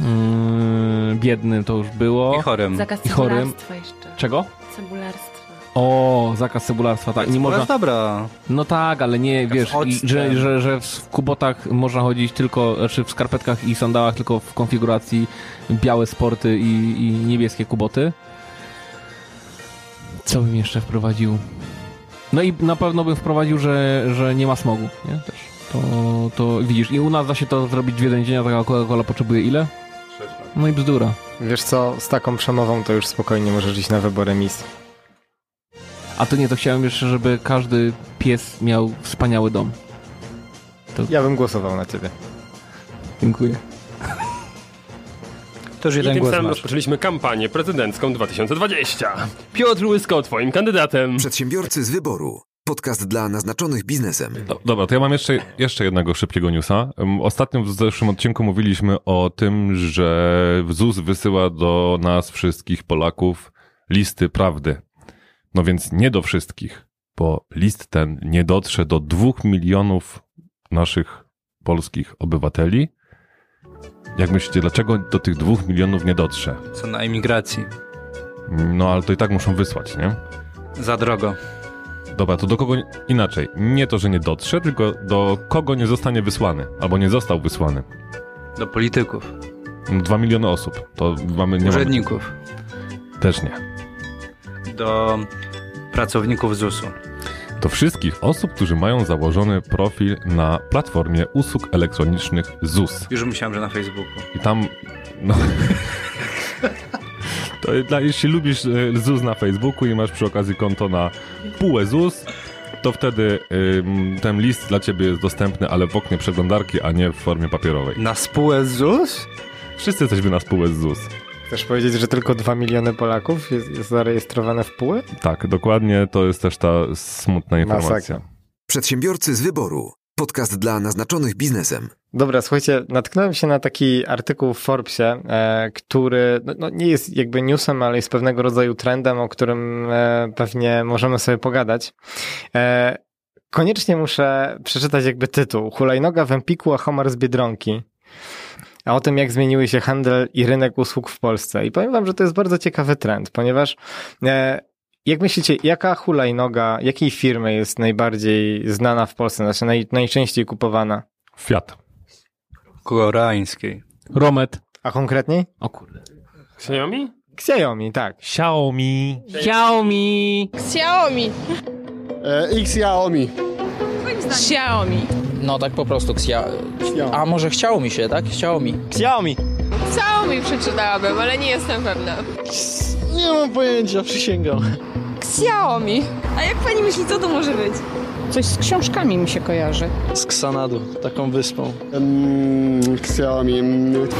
Yy, biednym to już było. I chorym. Zakaz I chorym. jeszcze. Czego? Cebularstwa. O, zakaz cebularstwa, tak. Nie To można. jest dobra. No tak, ale nie, wiesz, i, że, że, że w kubotach można chodzić tylko, znaczy w skarpetkach i sandałach tylko w konfiguracji białe sporty i, i niebieskie kuboty. Co bym jeszcze wprowadził? No i na pewno bym wprowadził, że, że nie ma smogu, nie? Też. To, to widzisz, i u nas da się to zrobić w jeden dzień, a taka Coca-Cola potrzebuje ile? No i bzdura. Wiesz co, z taką przemową to już spokojnie możesz iść na wybory mis. A to nie, to chciałem jeszcze, żeby każdy pies miał wspaniały dom. Ja bym głosował na ciebie. Dziękuję. To już I jeden tym głos samym masz. rozpoczęliśmy kampanię prezydencką 2020. Piotr Łysko, twoim kandydatem. Przedsiębiorcy z wyboru. Podcast dla naznaczonych biznesem. Do, dobra, to ja mam jeszcze, jeszcze jednego szybkiego newsa. Ostatnio w zeszłym odcinku mówiliśmy o tym, że ZUS wysyła do nas wszystkich Polaków listy prawdy. No więc nie do wszystkich, bo list ten nie dotrze do dwóch milionów naszych polskich obywateli. Jak myślicie, dlaczego do tych dwóch milionów nie dotrze? Co na emigracji. No ale to i tak muszą wysłać, nie? Za drogo. Dobra, to do kogo inaczej? Nie to, że nie dotrze, tylko do kogo nie zostanie wysłany, albo nie został wysłany. Do polityków, Dwa miliony osób. To mamy nie urzędników, Mamy, też nie. Do pracowników ZUS-u. Do wszystkich osób, którzy mają założony profil na platformie usług elektronicznych ZUS. Już myślałem, że na Facebooku. I tam, no... To dla, jeśli lubisz e, ZUS na Facebooku i masz przy okazji konto na PUE ZUS, to wtedy ym, ten list dla ciebie jest dostępny, ale w oknie przeglądarki, a nie w formie papierowej. Na spółę ZUS? Wszyscy jesteśmy na spółę ZUS. Chcesz powiedzieć, że tylko 2 miliony Polaków jest, jest zarejestrowane w PUE? Tak, dokładnie, to jest też ta smutna informacja. Masakra. Przedsiębiorcy z wyboru. Podcast dla naznaczonych biznesem. Dobra, słuchajcie, natknąłem się na taki artykuł w Forbesie, e, który no, no, nie jest jakby newsem, ale jest pewnego rodzaju trendem, o którym e, pewnie możemy sobie pogadać. E, koniecznie muszę przeczytać jakby tytuł. Hulajnoga w Empiku, a homar z Biedronki. A o tym, jak zmieniły się handel i rynek usług w Polsce. I powiem wam, że to jest bardzo ciekawy trend, ponieważ e, jak myślicie, jaka hulajnoga, jakiej firmy jest najbardziej znana w Polsce, znaczy naj, najczęściej kupowana? Fiat. Koreańskiej. Romet. A konkretniej? O kurde. Xiaomi? Xiaomi, tak. Xiaomi. Xiaomi. Xiaomi. E, Xiaomi. Xiaomi. No tak po prostu. Xia... A może chciało mi się, tak? Chciało mi. Xiaomi. Xiaomi przeczytałabym, ale nie jestem pewna. Nie mam pojęcia, przysięgam. Xiaomi. A jak pani myśli, co to może być? Coś z książkami mi się kojarzy. Z Ksanadu, taką wyspą. Mm, Xiaomi.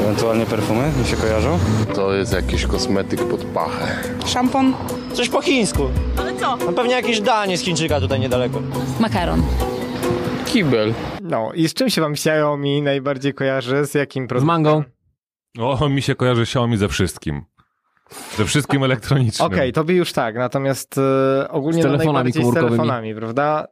Ewentualnie perfumy mi się kojarzą? To jest jakiś kosmetyk pod pachę. Szampon. Coś po chińsku. Ale co? No pewnie jakieś danie z Chińczyka tutaj niedaleko. Makaron. Kibel. No i z czym się wam Xiaomi najbardziej kojarzy? Z jakim Z produktem? mangą. O, mi się kojarzy Xiaomi ze wszystkim. Ze wszystkim elektronicznym. Okej, tobie już tak, natomiast e, ogólnie Z no telefonami najbardziej z telefonami, prawda?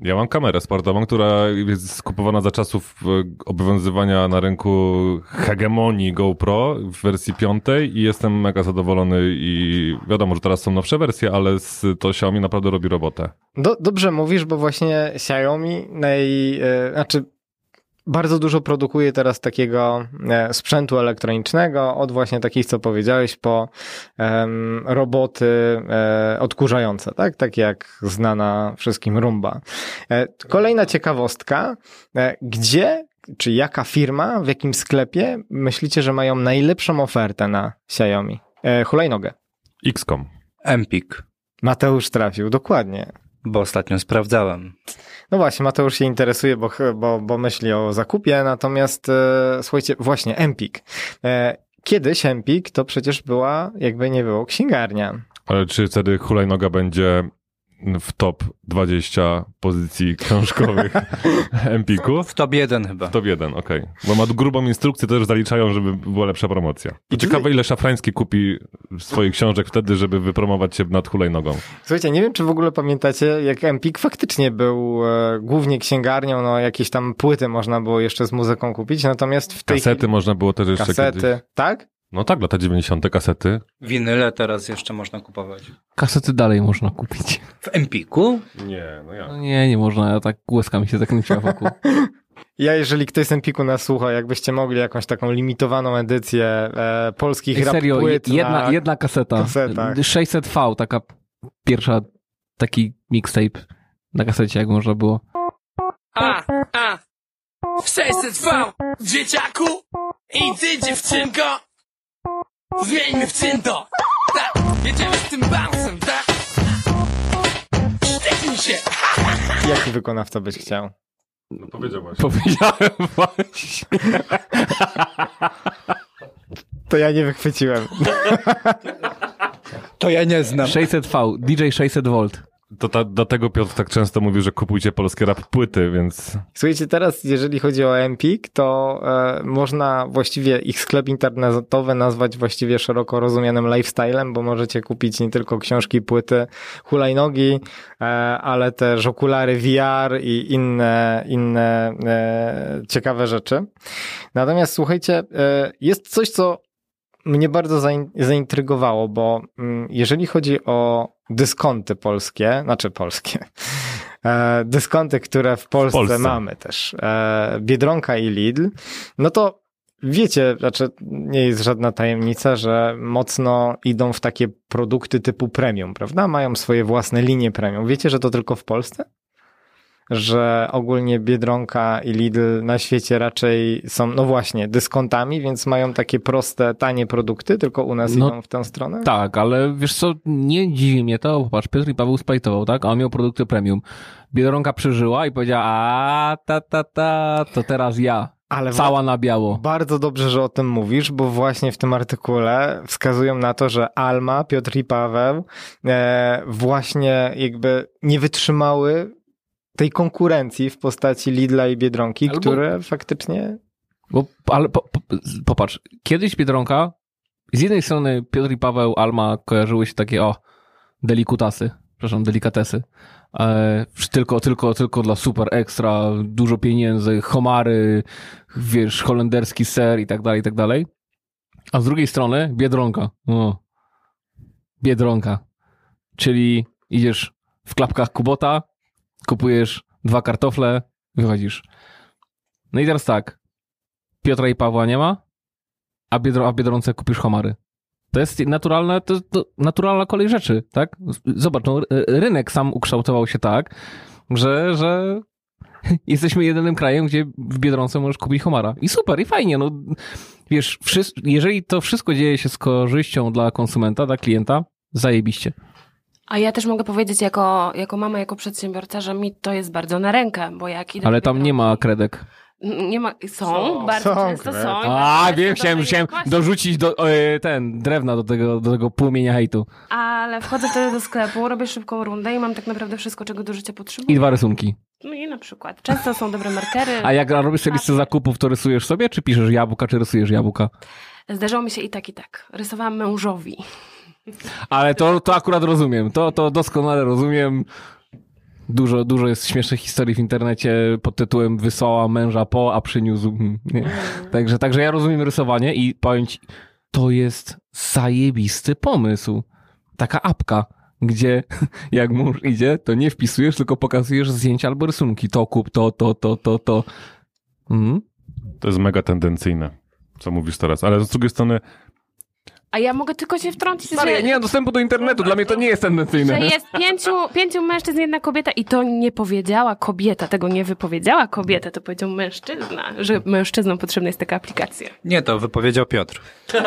Ja mam kamerę sportową, która jest skupowana za czasów e, obowiązywania na rynku hegemonii GoPro w wersji piątej i jestem mega zadowolony i wiadomo, że teraz są nowsze wersje, ale z, to Xiaomi naprawdę robi robotę. Do, dobrze mówisz, bo właśnie Xiaomi naj, e, znaczy bardzo dużo produkuje teraz takiego e, sprzętu elektronicznego, od właśnie takich, co powiedziałeś, po em, roboty e, odkurzające, tak? Takie jak znana wszystkim Rumba. E, kolejna ciekawostka, e, gdzie czy jaka firma, w jakim sklepie myślicie, że mają najlepszą ofertę na Xiaomi? E, hulajnogę. XCOM. Empik, Mateusz trafił, dokładnie. Bo ostatnio sprawdzałem. No właśnie, Mateusz się interesuje, bo, bo, bo myśli o zakupie, natomiast e, słuchajcie, właśnie Empik. E, kiedyś Empik to przecież była, jakby nie było, księgarnia. Ale czy wtedy hulajnoga będzie w top 20 pozycji książkowych Empiku? W top 1 chyba. Top 1, okej. Bo ma grubą instrukcję, to też zaliczają, żeby była lepsza promocja. I ciekawe, ile Szafrański kupi swoich książek wtedy, żeby wypromować się nad hulajnogą. Słuchajcie, nie wiem, czy w ogóle pamiętacie, jak Empik faktycznie był e, głównie księgarnią, no jakieś tam płyty można było jeszcze z muzyką kupić, natomiast w tej Kasety można było też chwili... jeszcze Kasety, kiedyś. tak? No tak, lata 90. kasety. Winyle teraz jeszcze można kupować. Kasety dalej można kupić. W Empiku? Nie, no ja. No nie, nie można. Ja tak łezka mi się zakręciła wokół. Ja, jeżeli ktoś z Empiku nas słucha, jakbyście mogli jakąś taką limitowaną edycję e, polskich Ej, rap serio, płyt jedna, na... jedna kaseta. kasetach. 600V, taka pierwsza, taki mixtape na kasecie, jak można było. A, a, 600V, dzieciaku i ty dziewczynko, zmieńmy w czynto. Tak, jedziemy z tym bouncem, tak? Sztyknij się. Jaki wykonawca byś chciał? No, powiedział właśnie. Powiedziałem właśnie. To ja nie wychwyciłem. To ja nie znam. 600V, DJ 600V. To ta, dlatego Piotr tak często mówi, że kupujcie polskie rap płyty, więc Słuchajcie, teraz jeżeli chodzi o Empik, to e, można właściwie ich sklep internetowy nazwać właściwie szeroko rozumianym lifestylem, bo możecie kupić nie tylko książki, płyty, hulajnogi, e, ale też okulary VR i inne, inne e, ciekawe rzeczy. Natomiast słuchajcie, e, jest coś, co mnie bardzo zain- zaintrygowało, bo mm, jeżeli chodzi o dyskonty polskie, znaczy polskie, e, dyskonty, które w Polsce, Polsce. mamy też, e, Biedronka i Lidl, no to wiecie, znaczy nie jest żadna tajemnica, że mocno idą w takie produkty typu premium, prawda? Mają swoje własne linie premium. Wiecie, że to tylko w Polsce? Że ogólnie Biedronka i Lidl na świecie raczej są, no właśnie, dyskontami, więc mają takie proste, tanie produkty, tylko u nas No, idą w tę stronę? Tak, ale wiesz co, nie dziwi mnie to, popatrz, Piotr i Paweł splajtował, tak? A on miał produkty premium. Biedronka przeżyła i powiedziała, a ta, ta, ta, to teraz ja. Ale Cała na biało. Bardzo dobrze, że o tym mówisz, bo właśnie w tym artykule wskazują na to, że Alma, Piotr i Paweł e, właśnie jakby nie wytrzymały tej konkurencji w postaci Lidla i Biedronki, Albo- które faktycznie... Bo, ale po, po, popatrz, kiedyś Biedronka, z jednej strony Piotr i Paweł, Alma kojarzyły się takie, o, delikutasy, przepraszam, delikatesy. E, tylko, tylko, tylko dla super ekstra, dużo pieniędzy, homary, wiesz, holenderski ser i tak dalej, i tak dalej. A z drugiej strony Biedronka. O. Biedronka. Czyli idziesz w klapkach Kubota, kupujesz dwa kartofle, wychodzisz. No i teraz tak. Piotra i Pawła nie ma, a, Biedro, a w Biedronce kupisz homary. To jest naturalne, to, to naturalna kolej rzeczy, tak? Zobacz, no, ry- rynek sam ukształtował się tak, że, że jesteśmy jedynym krajem, gdzie w Biedronce możesz kupić homara. I super, i fajnie, no. Wiesz, jeżeli to wszystko dzieje się z korzyścią dla konsumenta, dla klienta, zajebiście. A ja też mogę powiedzieć jako, jako mama, jako przedsiębiorca, że mi to jest bardzo na rękę, bo jak idę Ale tam nie ma kredek. Nie ma, są, bardzo są często są. A, wiem, chciałem, chciałem dorzucić do, e, ten, drewna do tego, do tego płomienia hejtu. Ale wchodzę wtedy do sklepu, robię szybką rundę i mam tak naprawdę wszystko, czego do życia potrzebuję. I dwa rysunki. No i na przykład. Często są dobre markery. A jak robisz sobie listę zakupów, to rysujesz sobie, czy piszesz jabłka, czy rysujesz jabłka? Zdarzało mi się i tak, i tak. Rysowałam mężowi. Ale to, to akurat rozumiem. To, to doskonale rozumiem. Dużo, dużo jest śmiesznych historii w internecie pod tytułem wysłała męża po, a przyniósł. hmm, Nie? Także, także ja rozumiem rysowanie i ci, to jest zajebisty pomysł. Taka apka, gdzie jak mąż idzie, to nie wpisujesz, tylko pokazujesz zdjęcia albo rysunki. To kup, to, to, to, to, to. Mhm. To jest mega tendencyjne, co mówisz teraz. Ale z drugiej strony, A ja mogę tylko się wtrącić, Maria, że, nie mam dostępu do internetu, dla mnie to nie jest tendencyjne. że jest pięciu, pięciu mężczyzn, jedna kobieta i to nie powiedziała kobieta, tego nie wypowiedziała kobieta, to powiedział mężczyzna, że mężczyznom potrzebna jest taka aplikacja. Nie, to wypowiedział Piotr.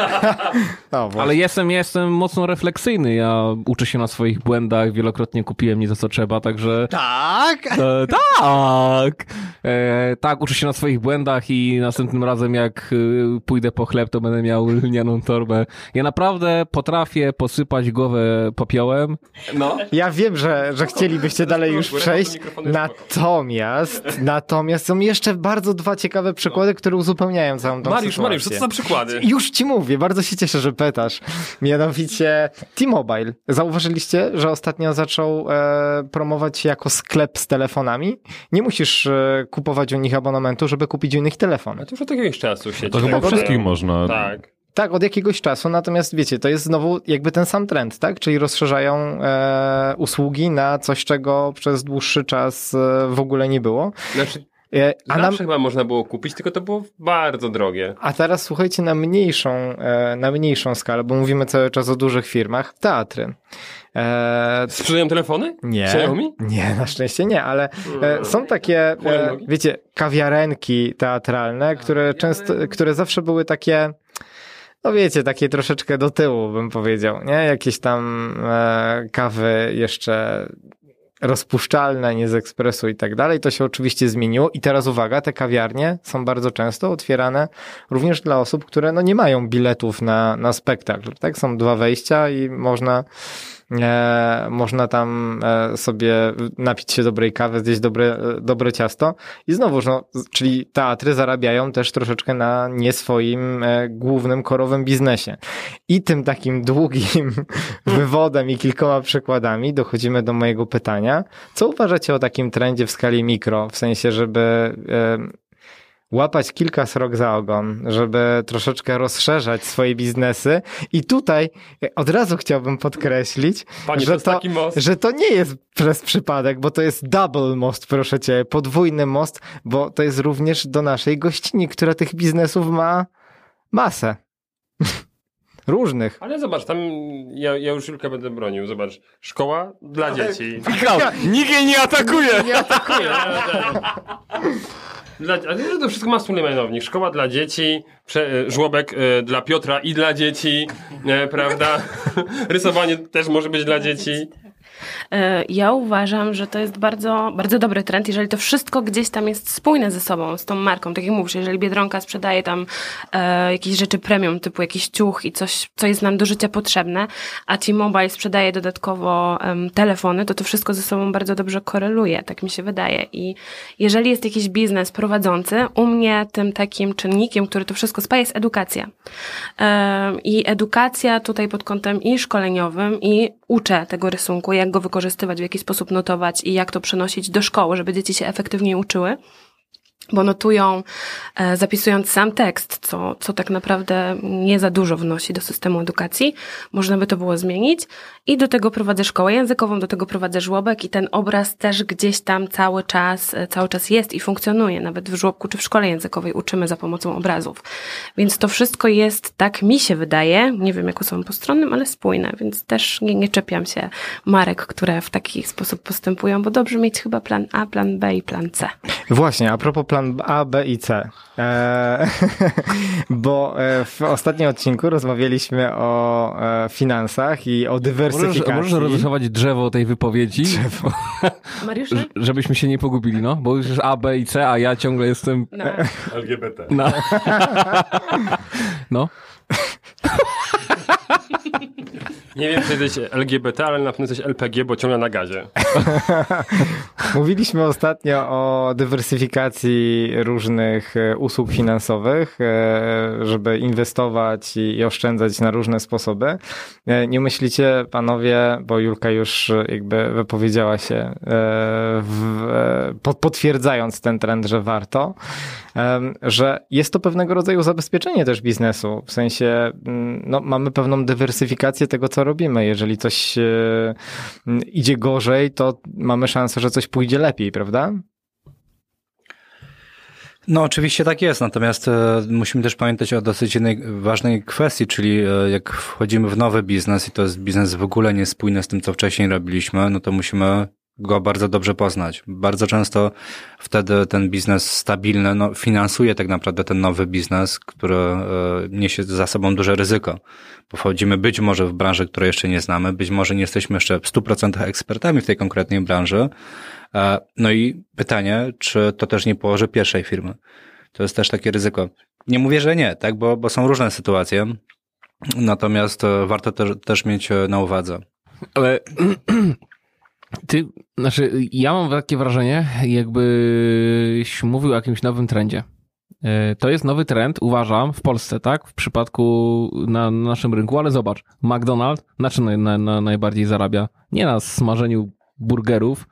No. Ale jestem, jestem mocno refleksyjny. Ja uczę się na swoich błędach, wielokrotnie kupiłem nie za co trzeba, także. Tak! E, tak! E, tak, uczę się na swoich błędach i następnym razem, jak y, pójdę po chleb, to będę miał lnianą torbę. Ja naprawdę potrafię posypać głowę popiołem. No. Ja wiem, że, że chcielibyście dalej już przejść, natomiast, natomiast są jeszcze bardzo dwa ciekawe przykłady, które uzupełniają całą tą Mariusz, sytuację. Mariusz, co to za przykłady? Już ci mówię, bardzo się cieszę, że pytasz. Mianowicie T-Mobile. Zauważyliście, że ostatnio zaczął e, promować się jako sklep z telefonami? Nie musisz e, kupować u nich abonamentu, żeby kupić u nich telefon. A to już od jakiegoś czasu się to chyba wszystkich można. Tak. Tak, od jakiegoś czasu, natomiast wiecie, to jest znowu jakby ten sam trend, tak? Czyli rozszerzają e, usługi na coś, czego przez dłuższy czas e, w ogóle nie było. Znaczy, E, a, nam, chyba można było kupić, tylko to było bardzo drogie. a teraz słuchajcie na mniejszą, e, na mniejszą skalę, bo mówimy cały czas o dużych firmach, teatry. E, Sprzedają telefony? Nie, Xiaomi? nie, na szczęście nie, ale e, są takie, e, wiecie, kawiarenki teatralne, które często, które zawsze były takie, no wiecie, takie troszeczkę do tyłu, bym powiedział, nie? Jakieś tam e, kawy jeszcze rozpuszczalne, nie z ekspresu i tak dalej. To się oczywiście zmieniło i teraz uwaga, te kawiarnie są bardzo często otwierane również dla osób, które no nie mają biletów na, na spektakl, tak? Są dwa wejścia i można można tam e, sobie napić się dobrej kawy, zjeść dobre, e, dobre ciasto. I znowuż, no, czyli teatry zarabiają też troszeczkę na nie swoim e, głównym, korowym biznesie. I tym takim długim wywodem i kilkoma przykładami dochodzimy do mojego pytania. Co uważacie o takim trendzie w skali mikro? W sensie, żeby e, łapać kilka srok za ogon, żeby troszeczkę rozszerzać swoje biznesy. I tutaj e, od razu chciałbym podkreślić, Panie, że, to, taki most. że to nie jest przez przypadek, bo to jest double most, proszę cię, podwójny most, bo to jest również do naszej gościni, która tych biznesów ma masę. Różnych. Ale zobacz, tam ja, ja już Julkę będę bronił. Zobacz, szkoła dla dzieci. Michał, nikt jej nie atakuje! Nie atakuję. Dla, ale to wszystko ma wspólny mianownik. Szkoła dla dzieci, prze, e, żłobek e, dla Piotra i dla dzieci, e, prawda? Rysowanie też może być dla dzieci. E, Ja uważam, że to jest bardzo, bardzo dobry trend, jeżeli to wszystko gdzieś tam jest spójne ze sobą, z tą marką. Tak jak mówisz, jeżeli Biedronka sprzedaje tam e, jakieś rzeczy premium, typu jakiś ciuch i coś, co jest nam do życia potrzebne, a T-Mobile sprzedaje dodatkowo telefony, to to wszystko ze sobą bardzo dobrze koreluje, tak mi się wydaje. I jeżeli jest jakiś biznes prowadzący, u mnie tym takim czynnikiem, który to wszystko spaja, jest edukacja. Em, I edukacja tutaj pod kątem i szkoleniowym, i uczę tego rysunku, jak go wykorzystywać, w jaki sposób notować i jak to przenosić do szkoły, żeby dzieci się efektywniej uczyły bo notują, e, zapisując sam tekst, co, co tak naprawdę nie za dużo wnosi do systemu edukacji. Można by to było zmienić. I do tego prowadzę szkołę językową, do tego prowadzę żłobek i ten obraz też gdzieś tam cały czas, e, cały czas jest i funkcjonuje. Nawet w żłobku czy w szkole językowej uczymy za pomocą obrazów. Więc to wszystko jest, tak mi się wydaje, nie wiem jak osobom postronnym, ale spójne, więc też nie, nie czepiam się marek, które w taki sposób postępują, bo dobrze mieć chyba plan A, plan B i plan C. Właśnie, a propos plan A, B i C. E, bo e, w ostatnim odcinku rozmawialiśmy o e, finansach i o dywersyfikacji. Możesz, możesz rozrysować drzewo tej wypowiedzi? Drzewo. Mariusz? Żebyśmy się nie pogubili, no. Bo już jest A, B i C, a ja ciągle jestem... No. LGBT. No. no. Nie wiem, czy jesteś LGBT, ale na pewno jesteś LPG, bo ciągle na gazie. Mówiliśmy ostatnio o dywersyfikacji różnych e, usług finansowych, e, żeby inwestować i oszczędzać na różne sposoby. E, Nie myślicie, panowie, bo Julka już jakby wypowiedziała się, w, potwierdzając ten trend, że warto, że jest to pewnego rodzaju zabezpieczenie też biznesu. W sensie, mm, no, mamy pewną dywersyfikację tego, co robimy. Jeżeli coś e, idzie gorzej, to mamy szansę, że coś pójdzie lepiej, prawda? No, oczywiście tak jest, natomiast e, musimy też pamiętać o dosyć jednej ważnej kwestii, czyli e, jak wchodzimy w nowy biznes i to jest biznes w ogóle niespójny z tym, co wcześniej robiliśmy, no to musimy go bardzo dobrze poznać. Bardzo często wtedy ten biznes stabilny no, finansuje tak naprawdę ten nowy biznes, który e, niesie za sobą duże ryzyko. Bo wchodzimy być może w branżę, której jeszcze nie znamy, być może nie jesteśmy jeszcze w 100% ekspertami w tej konkretnej branży. E, No i pytanie, czy to też nie położy pierwszej firmy? To jest też takie ryzyko. Nie mówię, że nie, tak, bo, bo są różne sytuacje. Natomiast e, warto też, też mieć na uwadze. Ale ty, znaczy, ja mam takie wrażenie, jakbyś mówił o jakimś nowym trendzie. E, To jest nowy trend, uważam, w Polsce, tak? W przypadku na naszym rynku, ale zobacz, McDonald's na czym na, na, najbardziej zarabia? Nie na smażeniu burgerów.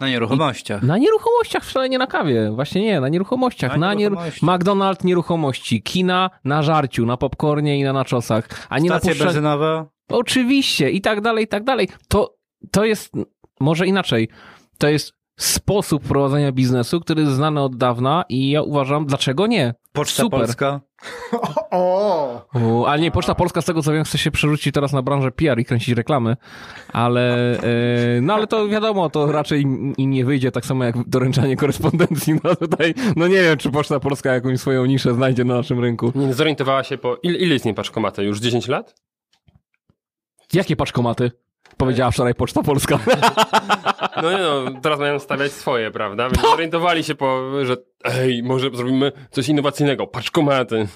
Na nieruchomościach. Na nieruchomościach, wcale nie na kawie. Właśnie nie, na nieruchomościach. Na Na, nieruchomości. nieru- McDonald's nieruchomości, kina na żarciu, na popcornie i na naczosach. A nie Stacje na puszcza- benzynowe? Oczywiście i tak dalej, i tak dalej. To, to jest, może inaczej, to jest sposób prowadzenia biznesu, który jest znany od dawna i ja uważam, dlaczego nie? Poczta Super. Polska? O! O, ale nie, Poczta Polska z tego co wiem chce się przerzucić teraz na branżę PR i kręcić reklamy, ale e, no ale to wiadomo, to raczej im im nie wyjdzie, tak samo jak doręczanie korespondencji, no tutaj, no nie wiem, czy Poczta Polska jakąś swoją niszę znajdzie na naszym rynku. Nie zorientowała się po... Ile, ile istnieje paczkomaty? Już 10 lat? Jakie paczkomaty? Powiedziała wczoraj Poczta Polska. No nie no, teraz mają stawiać swoje, prawda? Więc zorientowali się po, że ej, może zrobimy coś innowacyjnego, paczkomaty.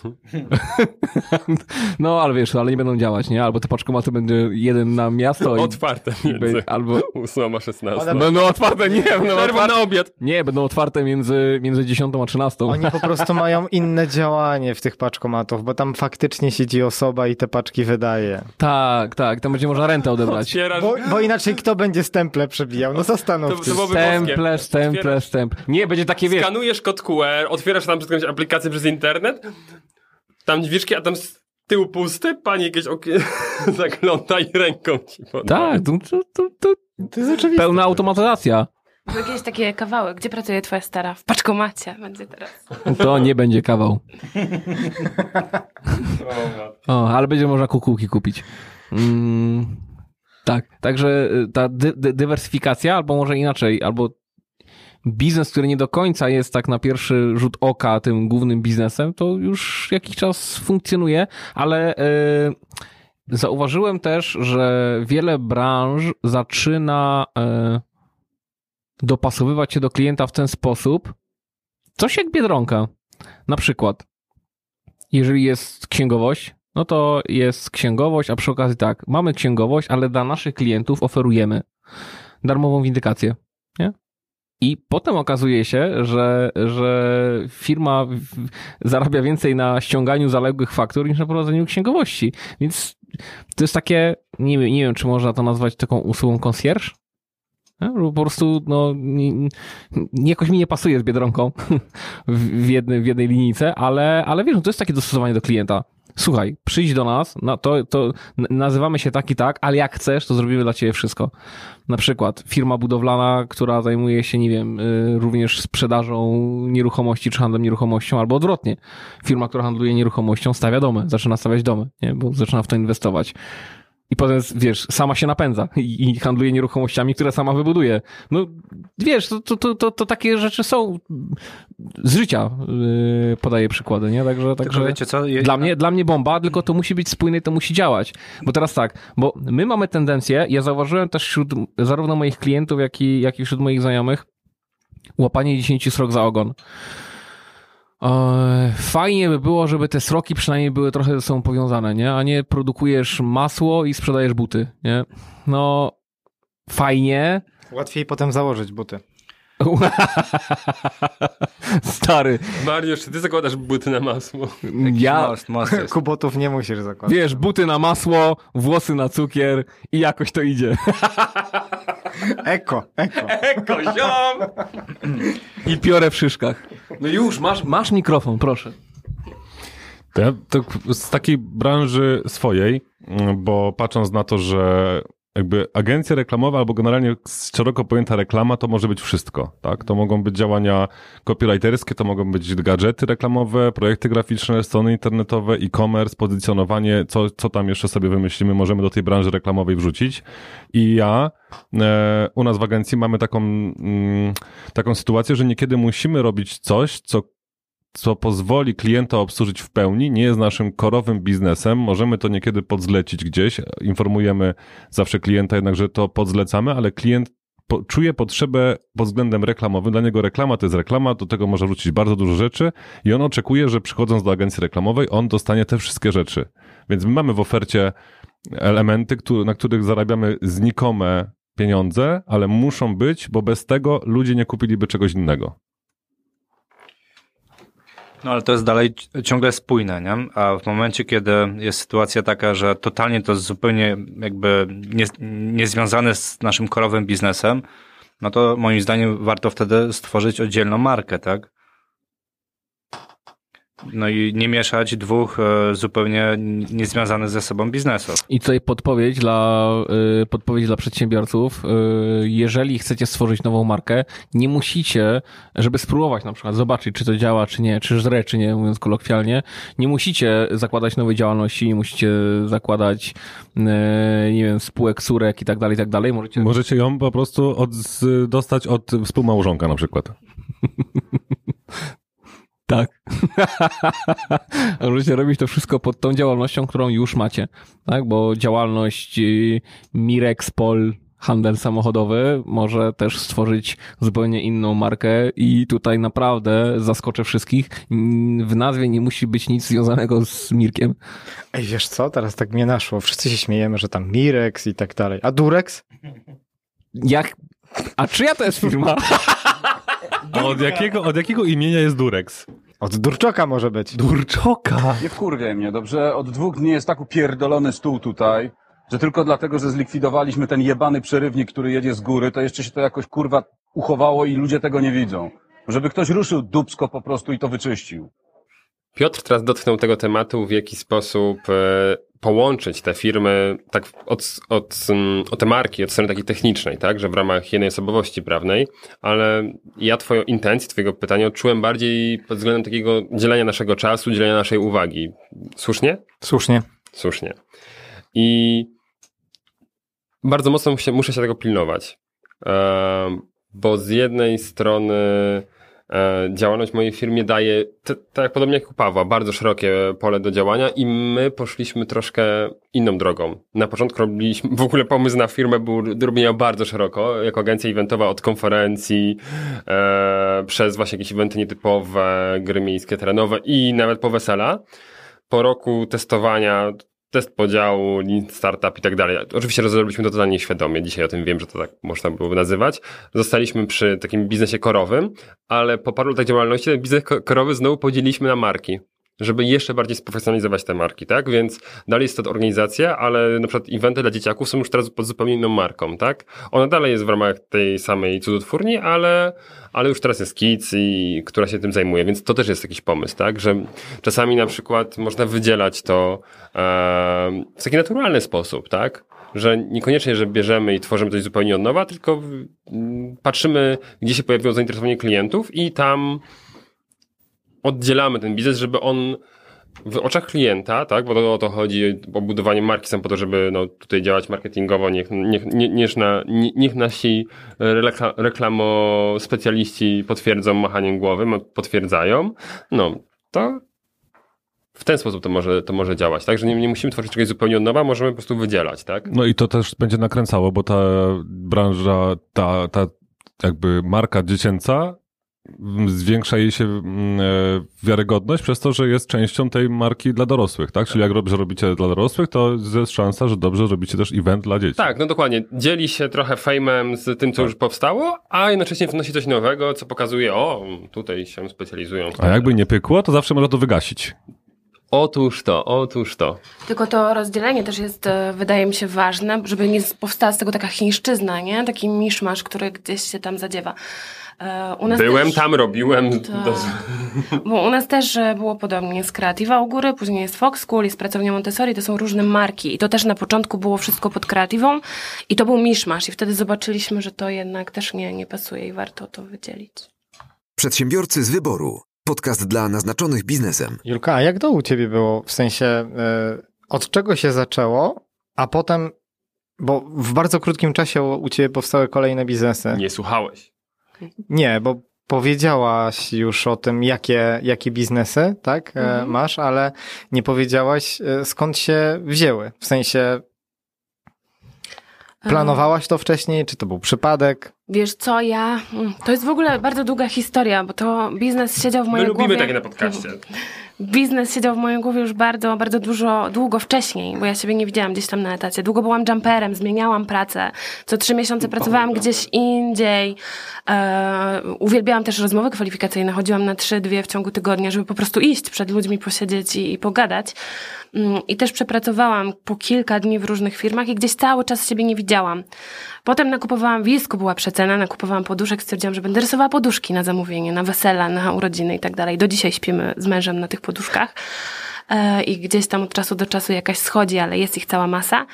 No, ale wiesz, ale nie będą działać, nie? Albo te paczkomaty będzie jeden na miasto i... Otwarte między Albo... 8 a 16. Będą otwarte, nie, będą otwarte... na obiad. Nie, będą otwarte między, między 10 a 13. Oni po prostu mają inne działanie w tych paczkomatach, bo tam faktycznie siedzi osoba i te paczki wydaje. Tak, tak, tam będzie można rentę odebrać. Bo, bo inaczej kto będzie stemple przebijał? No zastanów się. Stemple, stemple, stemple. Nie, będzie takie, wiesz... Skanujesz kod QR, otwierasz tam jakąś aplikację przez internet, tam drzwiczki, a tam z tyłu pusty, pani jakieś okien zagląda i ręką ci poda. Tak, to, to, to, to To jest oczywiste. pełna automatyzacja. Były Jakieś takie kawały. Gdzie pracuje twoja stara? W paczkomacie będzie teraz. To nie będzie kawał. O, ale będzie można kukułki kupić. Mm, tak, także y, ta dy, dy, dywersyfikacja, albo może inaczej, albo biznes, który nie do końca jest tak na pierwszy rzut oka tym głównym biznesem, to już jakiś czas funkcjonuje, ale y, zauważyłem też, że wiele branż zaczyna e, dopasowywać się do klienta w ten sposób, coś jak Biedronka. Na przykład, jeżeli jest księgowość, no to jest księgowość, a przy okazji tak, mamy księgowość, ale dla naszych klientów oferujemy darmową windykację. Nie? I potem okazuje się, że, że firma zarabia więcej na ściąganiu zaległych faktur niż na prowadzeniu księgowości. Więc to jest takie, nie wiem, nie wiem czy można to nazwać taką usługą concierge? Po prostu, no, nie, nie- jakoś mi nie pasuje z Biedronką w, w jednej linijce, ale, ale wiesz, no to jest takie dostosowanie do klienta. Słuchaj, przyjdź do nas, no to, to nazywamy się tak i tak, ale jak chcesz, to zrobimy dla ciebie wszystko. Na przykład firma budowlana, która zajmuje się, nie wiem, y, również sprzedażą nieruchomości czy handlem nieruchomością, albo odwrotnie. Firma, która handluje nieruchomością, stawia domy, zaczyna stawiać domy, nie? bo zaczyna w to inwestować. I potem, wiesz, sama się napędza i, i handluje nieruchomościami, które sama wybuduje. No, wiesz, to, to, to, to, takie rzeczy są z życia, yy, podaję przykłady, nie? Także, także wiecie co, je- dla, mnie, dla mnie bomba, tylko to musi być spójne i to musi działać. Bo teraz tak, bo my mamy tendencję, ja zauważyłem też wśród zarówno moich klientów, jak i, jak i wśród moich znajomych, łapanie 10 srok za ogon. E, Fajnie by było, żeby te sroki przynajmniej były trochę ze sobą powiązane, nie? A nie produkujesz masło i sprzedajesz buty, nie? No, fajnie. Łatwiej potem założyć buty. Stary. Mariusz, ty zakładasz buty na masło? Ja, Most. Kubotów nie musisz zakładać. wiesz, buty na masło, włosy na cukier i jakoś to idzie. Eko, eko. Eko, ziom! I piorę w szyszkach. No już, masz, masz mikrofon, proszę. To ja tak z takiej branży swojej, bo patrząc na to, że jakby agencja reklamowa albo generalnie szeroko pojęta reklama to może być wszystko, tak? To mogą być działania copywriterskie, to mogą być gadżety reklamowe, projekty graficzne, strony internetowe, e-commerce, pozycjonowanie, co, co tam jeszcze sobie wymyślimy, możemy do tej branży reklamowej wrzucić. I ja e, u nas w agencji mamy taką, mm, taką sytuację, że niekiedy musimy robić coś, co co pozwoli klienta obsłużyć w pełni, nie jest naszym korowym biznesem. Możemy to niekiedy podzlecić gdzieś, informujemy zawsze klienta jednak, że to podzlecamy, ale klient po, czuje potrzebę pod względem reklamowym. Dla niego reklama to jest reklama, do tego może wrócić bardzo dużo rzeczy i on oczekuje, że przychodząc do agencji reklamowej, on dostanie te wszystkie rzeczy. Więc my mamy w ofercie elementy, który, na których zarabiamy znikome pieniądze, ale muszą być, bo bez tego ludzie nie kupiliby czegoś innego. No ale to jest dalej ci- ciągle spójne, nie? A w momencie, kiedy jest sytuacja taka, że totalnie to jest zupełnie jakby nie, niezwiązane z naszym korowym biznesem, no to moim zdaniem warto wtedy stworzyć oddzielną markę, tak? No i nie mieszać dwóch e, zupełnie niezwiązanych ze sobą biznesów. I tutaj podpowiedź dla, y, podpowiedź dla przedsiębiorców. Y, Jeżeli chcecie stworzyć nową markę, nie musicie, żeby spróbować na przykład, zobaczyć, czy to działa, czy nie, czy żre, czy nie, mówiąc kolokwialnie, nie musicie zakładać nowej działalności, nie musicie zakładać, nie wiem, spółek, surek i tak dalej, i tak dalej. Możecie... Możecie ją po prostu od, dostać od współmałżonka na przykład. Tak. A Możecie robić to wszystko pod tą działalnością, którą już macie, tak? Bo działalność y, Mirexpol, handel samochodowy, może też stworzyć zupełnie inną markę i tutaj naprawdę zaskoczę wszystkich. W nazwie nie musi być nic związanego z Mirkiem. Ej, wiesz co? Teraz tak mnie naszło. Wszyscy się śmiejemy, że tam Mirex i tak dalej. A Durex? Jak... A czyja to jest firma? A od jakiego, od jakiego imienia jest Durex? Od Durczoka może być. Durczoka! Nie wkurwiaj mnie, dobrze? Od dwóch dni jest tak upierdolony stół tutaj, że tylko dlatego, że zlikwidowaliśmy ten jebany przerywnik, który jedzie z góry, to jeszcze się to jakoś kurwa uchowało i ludzie tego nie widzą. Żeby ktoś ruszył dubsko po prostu i to wyczyścił. Piotr teraz dotknął tego tematu, w jaki sposób e, połączyć te firmy tak od, od, mm, od te marki, od strony takiej technicznej, tak, że w ramach jednej osobowości prawnej, ale ja twoją intencję, twojego pytania odczułem bardziej pod względem takiego dzielenia naszego czasu, dzielenia naszej uwagi. Słusznie? Słusznie. Słusznie. I bardzo mocno muszę, muszę się tego pilnować, bo z jednej strony działalność w mojej firmie daje, tak podobnie jak u Pawła, bardzo szerokie pole do działania i my poszliśmy troszkę inną drogą. Na początku robiliśmy, w ogóle pomysł na firmę był do robienia bardzo szeroko, jako agencja eventowa od konferencji, e, przez właśnie jakieś eventy nietypowe, gry miejskie, terenowe i nawet po wesela. Po roku testowania test podziału, startup i tak dalej. Oczywiście rozrobiliśmy to totalnie świadomie. Dzisiaj o tym wiem, że to tak można byłoby nazywać. Zostaliśmy przy takim biznesie korowym, ale po paru latach działalności ten biznes ko- korowy znowu podzieliliśmy na marki. Żeby jeszcze bardziej sprofesjonalizować te marki, tak? Więc dalej jest to organizacja, ale na przykład eventy dla dzieciaków są już teraz pod zupełnie inną marką, tak? Ona dalej jest w ramach tej samej cudotwórni, ale, ale już teraz jest Kids i która się tym zajmuje, więc to też jest jakiś pomysł, tak? Że czasami na przykład można wydzielać to e, w taki naturalny sposób, tak? Że niekoniecznie, że bierzemy i tworzymy coś zupełnie od nowa, tylko patrzymy, gdzie się pojawiło zainteresowanie klientów i tam oddzielamy ten biznes, żeby on w oczach klienta, tak, bo o to chodzi, o budowanie marki są po to, żeby no, tutaj działać marketingowo, niech, niech, nie- niech, na, nie- niech nasi rekla, reklamo specjaliści potwierdzą machaniem głowy, potwierdzają, no, to w ten sposób to może, to może działać, tak, że nie, nie musimy tworzyć czegoś zupełnie od nowa, możemy po prostu wydzielać, tak. No i to też będzie nakręcało, bo ta branża, ta, ta jakby marka dziecięca zwiększa jej się mm, e, wiarygodność przez to, że jest częścią tej marki dla dorosłych, tak? Czyli jak dobrze robicie dla dorosłych, to jest szansa, że dobrze robicie też event dla dzieci. Tak, no dokładnie. Dzieli się trochę fejmem z tym, co już powstało, a jednocześnie wnosi coś nowego, co pokazuje, o, tutaj się specjalizują. A jakby nie pykło, to zawsze można to wygasić. Otóż to, otóż to. Tylko to rozdzielenie też jest, e, wydaje mi się, ważne, żeby nie powstała z tego taka chińszczyzna, nie? Taki miszmasz, który gdzieś się tam zadziewa. E, U nas Byłem też, tam, robiłem. Tak. Do... Bo u nas też e, było podobnie. Jest Kreatywa u góry, później jest Fox School, jest Pracownia Montessori, to są różne marki. I to też na początku było wszystko pod kreatywą i to był miszmasz. I wtedy zobaczyliśmy, że to jednak też nie, nie pasuje i warto to wydzielić. Przedsiębiorcy z wyboru. Podcast dla naznaczonych biznesem. Julka, a jak to u ciebie było? W sensie, e, od czego się zaczęło, a potem, bo w bardzo krótkim czasie u ciebie powstały kolejne biznesy. Nie słuchałeś. Nie, bo powiedziałaś już o tym, jakie, jakie biznesy, tak, e, Mhm. masz, ale nie powiedziałaś, e, skąd się wzięły. W sensie, planowałaś to wcześniej, czy to był przypadek? Wiesz co, ja... mm, To jest w ogóle bardzo długa historia, bo to biznes siedział w My mojej lubimy głowie... takie na podcaście. Biznes siedział w mojej głowie już bardzo, bardzo dużo, długo wcześniej, bo ja siebie nie widziałam gdzieś tam na etacie. Długo byłam jumperem, zmieniałam pracę. Co trzy miesiące pracowałam gdzieś indziej. E, uwielbiałam też rozmowy kwalifikacyjne. Chodziłam na trzy, dwie w ciągu tygodnia, żeby po prostu iść przed ludźmi, posiedzieć i, i pogadać. Mm, I też przepracowałam po kilka dni w różnych firmach i gdzieś cały czas siebie nie widziałam. Potem nakupowałam wisko, była przecena, nakupowałam poduszek, stwierdziłam, że będę rysowała poduszki na zamówienie, na wesela, na urodziny i tak dalej. Do dzisiaj śpimy z mężem na tych poduszkach. E, I gdzieś tam od czasu do czasu jakaś schodzi, ale jest ich cała masa.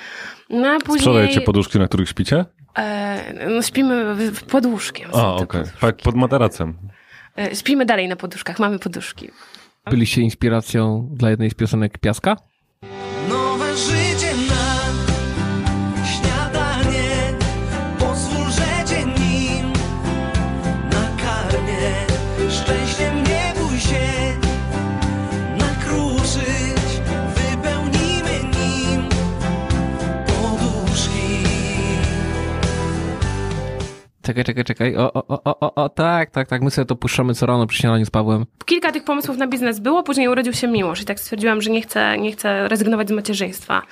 No a później... Sprzedajecie poduszki, na których śpicie? E, no, śpimy w- w- pod łóżkiem. A, okej. Tak, pod materacem. E, śpimy dalej na poduszkach, mamy poduszki. Byliście inspiracją dla jednej z piosenek Piaska? Nowe życie Czekaj, czekaj, czekaj. O, o, o, o, o, tak, tak, tak. My sobie to puszczamy co rano przy śniadaniu z Pawłem. Kilka tych pomysłów na biznes było, później urodził się Miłosz i tak stwierdziłam, że nie chcę, nie chcę rezygnować z macierzyństwa,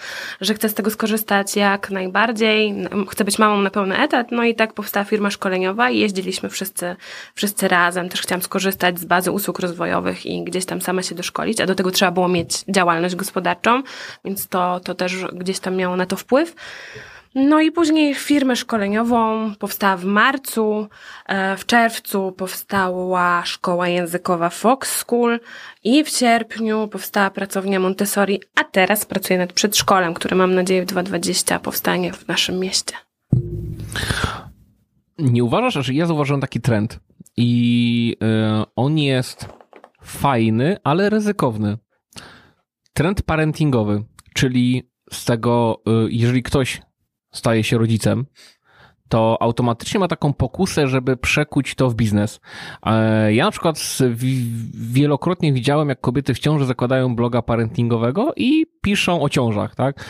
że chcę z tego skorzystać jak najbardziej, chcę być mamą na pełny etat, no i tak powstała firma szkoleniowa i jeździliśmy wszyscy, wszyscy razem. Też chciałam skorzystać z bazy usług rozwojowych i gdzieś tam sama się doszkolić, a do tego trzeba było mieć działalność gospodarczą, więc to, to też gdzieś tam miało na to wpływ. No i później firmę szkoleniową powstała w marcu, e, w czerwcu powstała szkoła językowa Fox School i w sierpniu powstała pracownia Montessori, a teraz pracuję nad przedszkolem, które mam nadzieję w 2020 powstanie w naszym mieście. Nie uważasz, że ja zauważyłem taki trend i y, on jest fajny, ale ryzykowny. Trend parentingowy, czyli z tego, y, jeżeli ktoś staje się rodzicem, to automatycznie ma taką pokusę, żeby przekuć to w biznes. E, Ja na przykład wielokrotnie widziałem, jak kobiety w ciąży zakładają bloga parentingowego i piszą o ciążach, tak?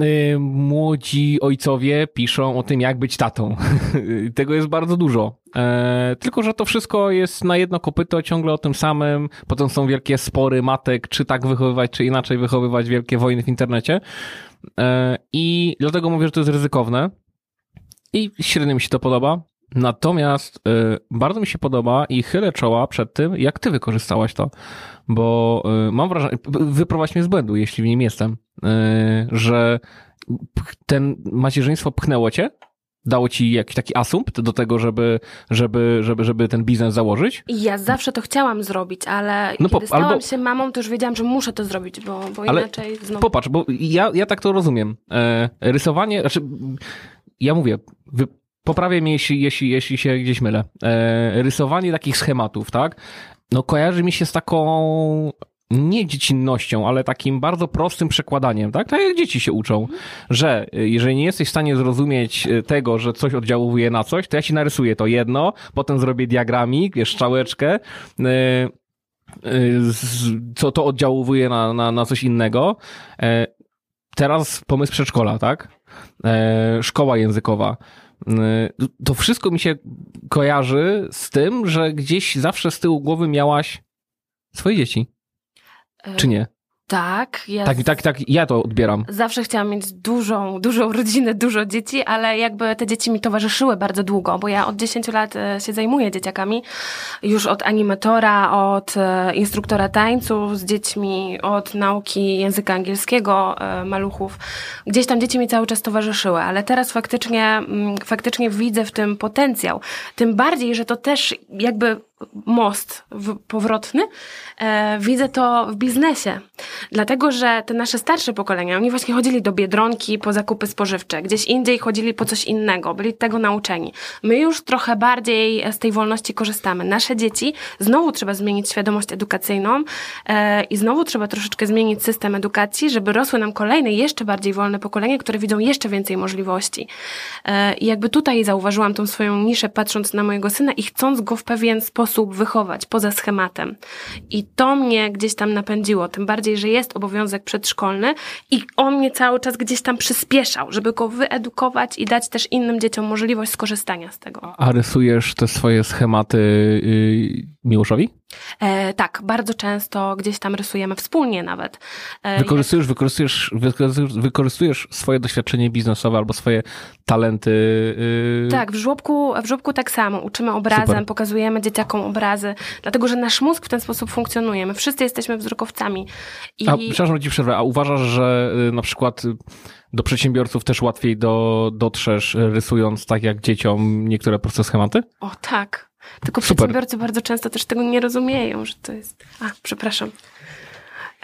Y, Młodzi ojcowie piszą o tym, jak być tatą. Tego jest bardzo dużo. E, tylko, że to wszystko jest na jedno kopyto, ciągle o tym samym. Potem są wielkie spory matek, czy tak wychowywać, czy inaczej wychowywać, wielkie wojny w internecie. E, I dlatego mówię, że to jest ryzykowne. I średnio mi się to podoba. Natomiast y, bardzo mi się podoba i chylę czoła przed tym, jak ty wykorzystałaś to. Bo y, mam wrażenie, wyprowadź mnie z błędu, jeśli w nim jestem, y, że ten macierzyństwo pchnęło cię, dało ci jakiś taki asumpt do tego, żeby, żeby, żeby, żeby ten biznes założyć. Ja zawsze to chciałam zrobić, ale No po- kiedy stałam albo- się mamą, to już wiedziałam, że muszę to zrobić, bo, bo Ale inaczej znowu... Popatrz, bo ja, ja tak to rozumiem. E, rysowanie, znaczy, ja mówię, wy, poprawię mnie, jeśli, jeśli, jeśli się gdzieś mylę. E, rysowanie takich schematów, tak? No kojarzy mi się z taką nie dziecinnością, ale takim bardzo prostym przekładaniem, tak? Tak jak dzieci się uczą, że jeżeli nie jesteś w stanie zrozumieć e, tego, że coś oddziałuje na coś, to ja ci narysuję to jedno, potem zrobię diagramik, wiesz, strzałeczkę, e, co to oddziałuje na, na, na coś innego. Teraz pomysł przedszkola, tak? Szkoła językowa. E, To wszystko mi się kojarzy z tym, że gdzieś zawsze z tyłu głowy miałaś swoje dzieci. E, Czy nie? Tak, ja Tak, tak, tak, ja to odbieram. Zawsze chciałam mieć dużą, dużą rodzinę, dużo dzieci, ale jakby te dzieci mi towarzyszyły bardzo długo, bo ja od 10 lat e, się zajmuję dzieciakami. Już od animatora, od e, instruktora tańców z dziećmi, od nauki języka angielskiego e, maluchów. Gdzieś tam dzieci mi cały czas towarzyszyły, ale teraz faktycznie, mm, faktycznie widzę w tym potencjał. Tym bardziej, że to też jakby most powrotny, e, widzę to w biznesie. Dlatego, że te nasze starsze pokolenia, oni właśnie chodzili do Biedronki po zakupy spożywcze, gdzieś indziej chodzili po coś innego, byli tego nauczeni. My już trochę bardziej z tej wolności korzystamy. Nasze dzieci, znowu trzeba zmienić świadomość edukacyjną e, i znowu trzeba troszeczkę zmienić system edukacji, żeby rosły nam kolejne, jeszcze bardziej wolne pokolenia, które widzą jeszcze więcej możliwości. E, I jakby tutaj zauważyłam tą swoją niszę, patrząc na mojego syna i chcąc go w pewien sposób wychować, poza schematem. I to mnie gdzieś tam napędziło, tym bardziej, że jest obowiązek przedszkolny i on mnie cały czas gdzieś tam przyspieszał, żeby go wyedukować i dać też innym dzieciom możliwość skorzystania z tego. A rysujesz te swoje schematy yy, Miłoszowi? E, tak, bardzo często gdzieś tam rysujemy wspólnie nawet. E, Wykorzystujesz, wykorzystujesz, wykorzystujesz, wykorzystujesz swoje doświadczenie biznesowe albo swoje talenty. Yy, Tak, w żłobku, w żłobku tak samo. Uczymy obrazem, Super. pokazujemy dzieciakom obrazy, dlatego że nasz mózg w ten sposób funkcjonuje. My wszyscy jesteśmy wzrokowcami. I A, przepraszam, ci przerwę. A uważasz, że y, na przykład y, do przedsiębiorców też łatwiej do, dotrzesz y, rysując tak jak dzieciom niektóre proste schematy? o tak. Tylko Super. przedsiębiorcy bardzo często też tego nie rozumieją, że to jest. A, przepraszam.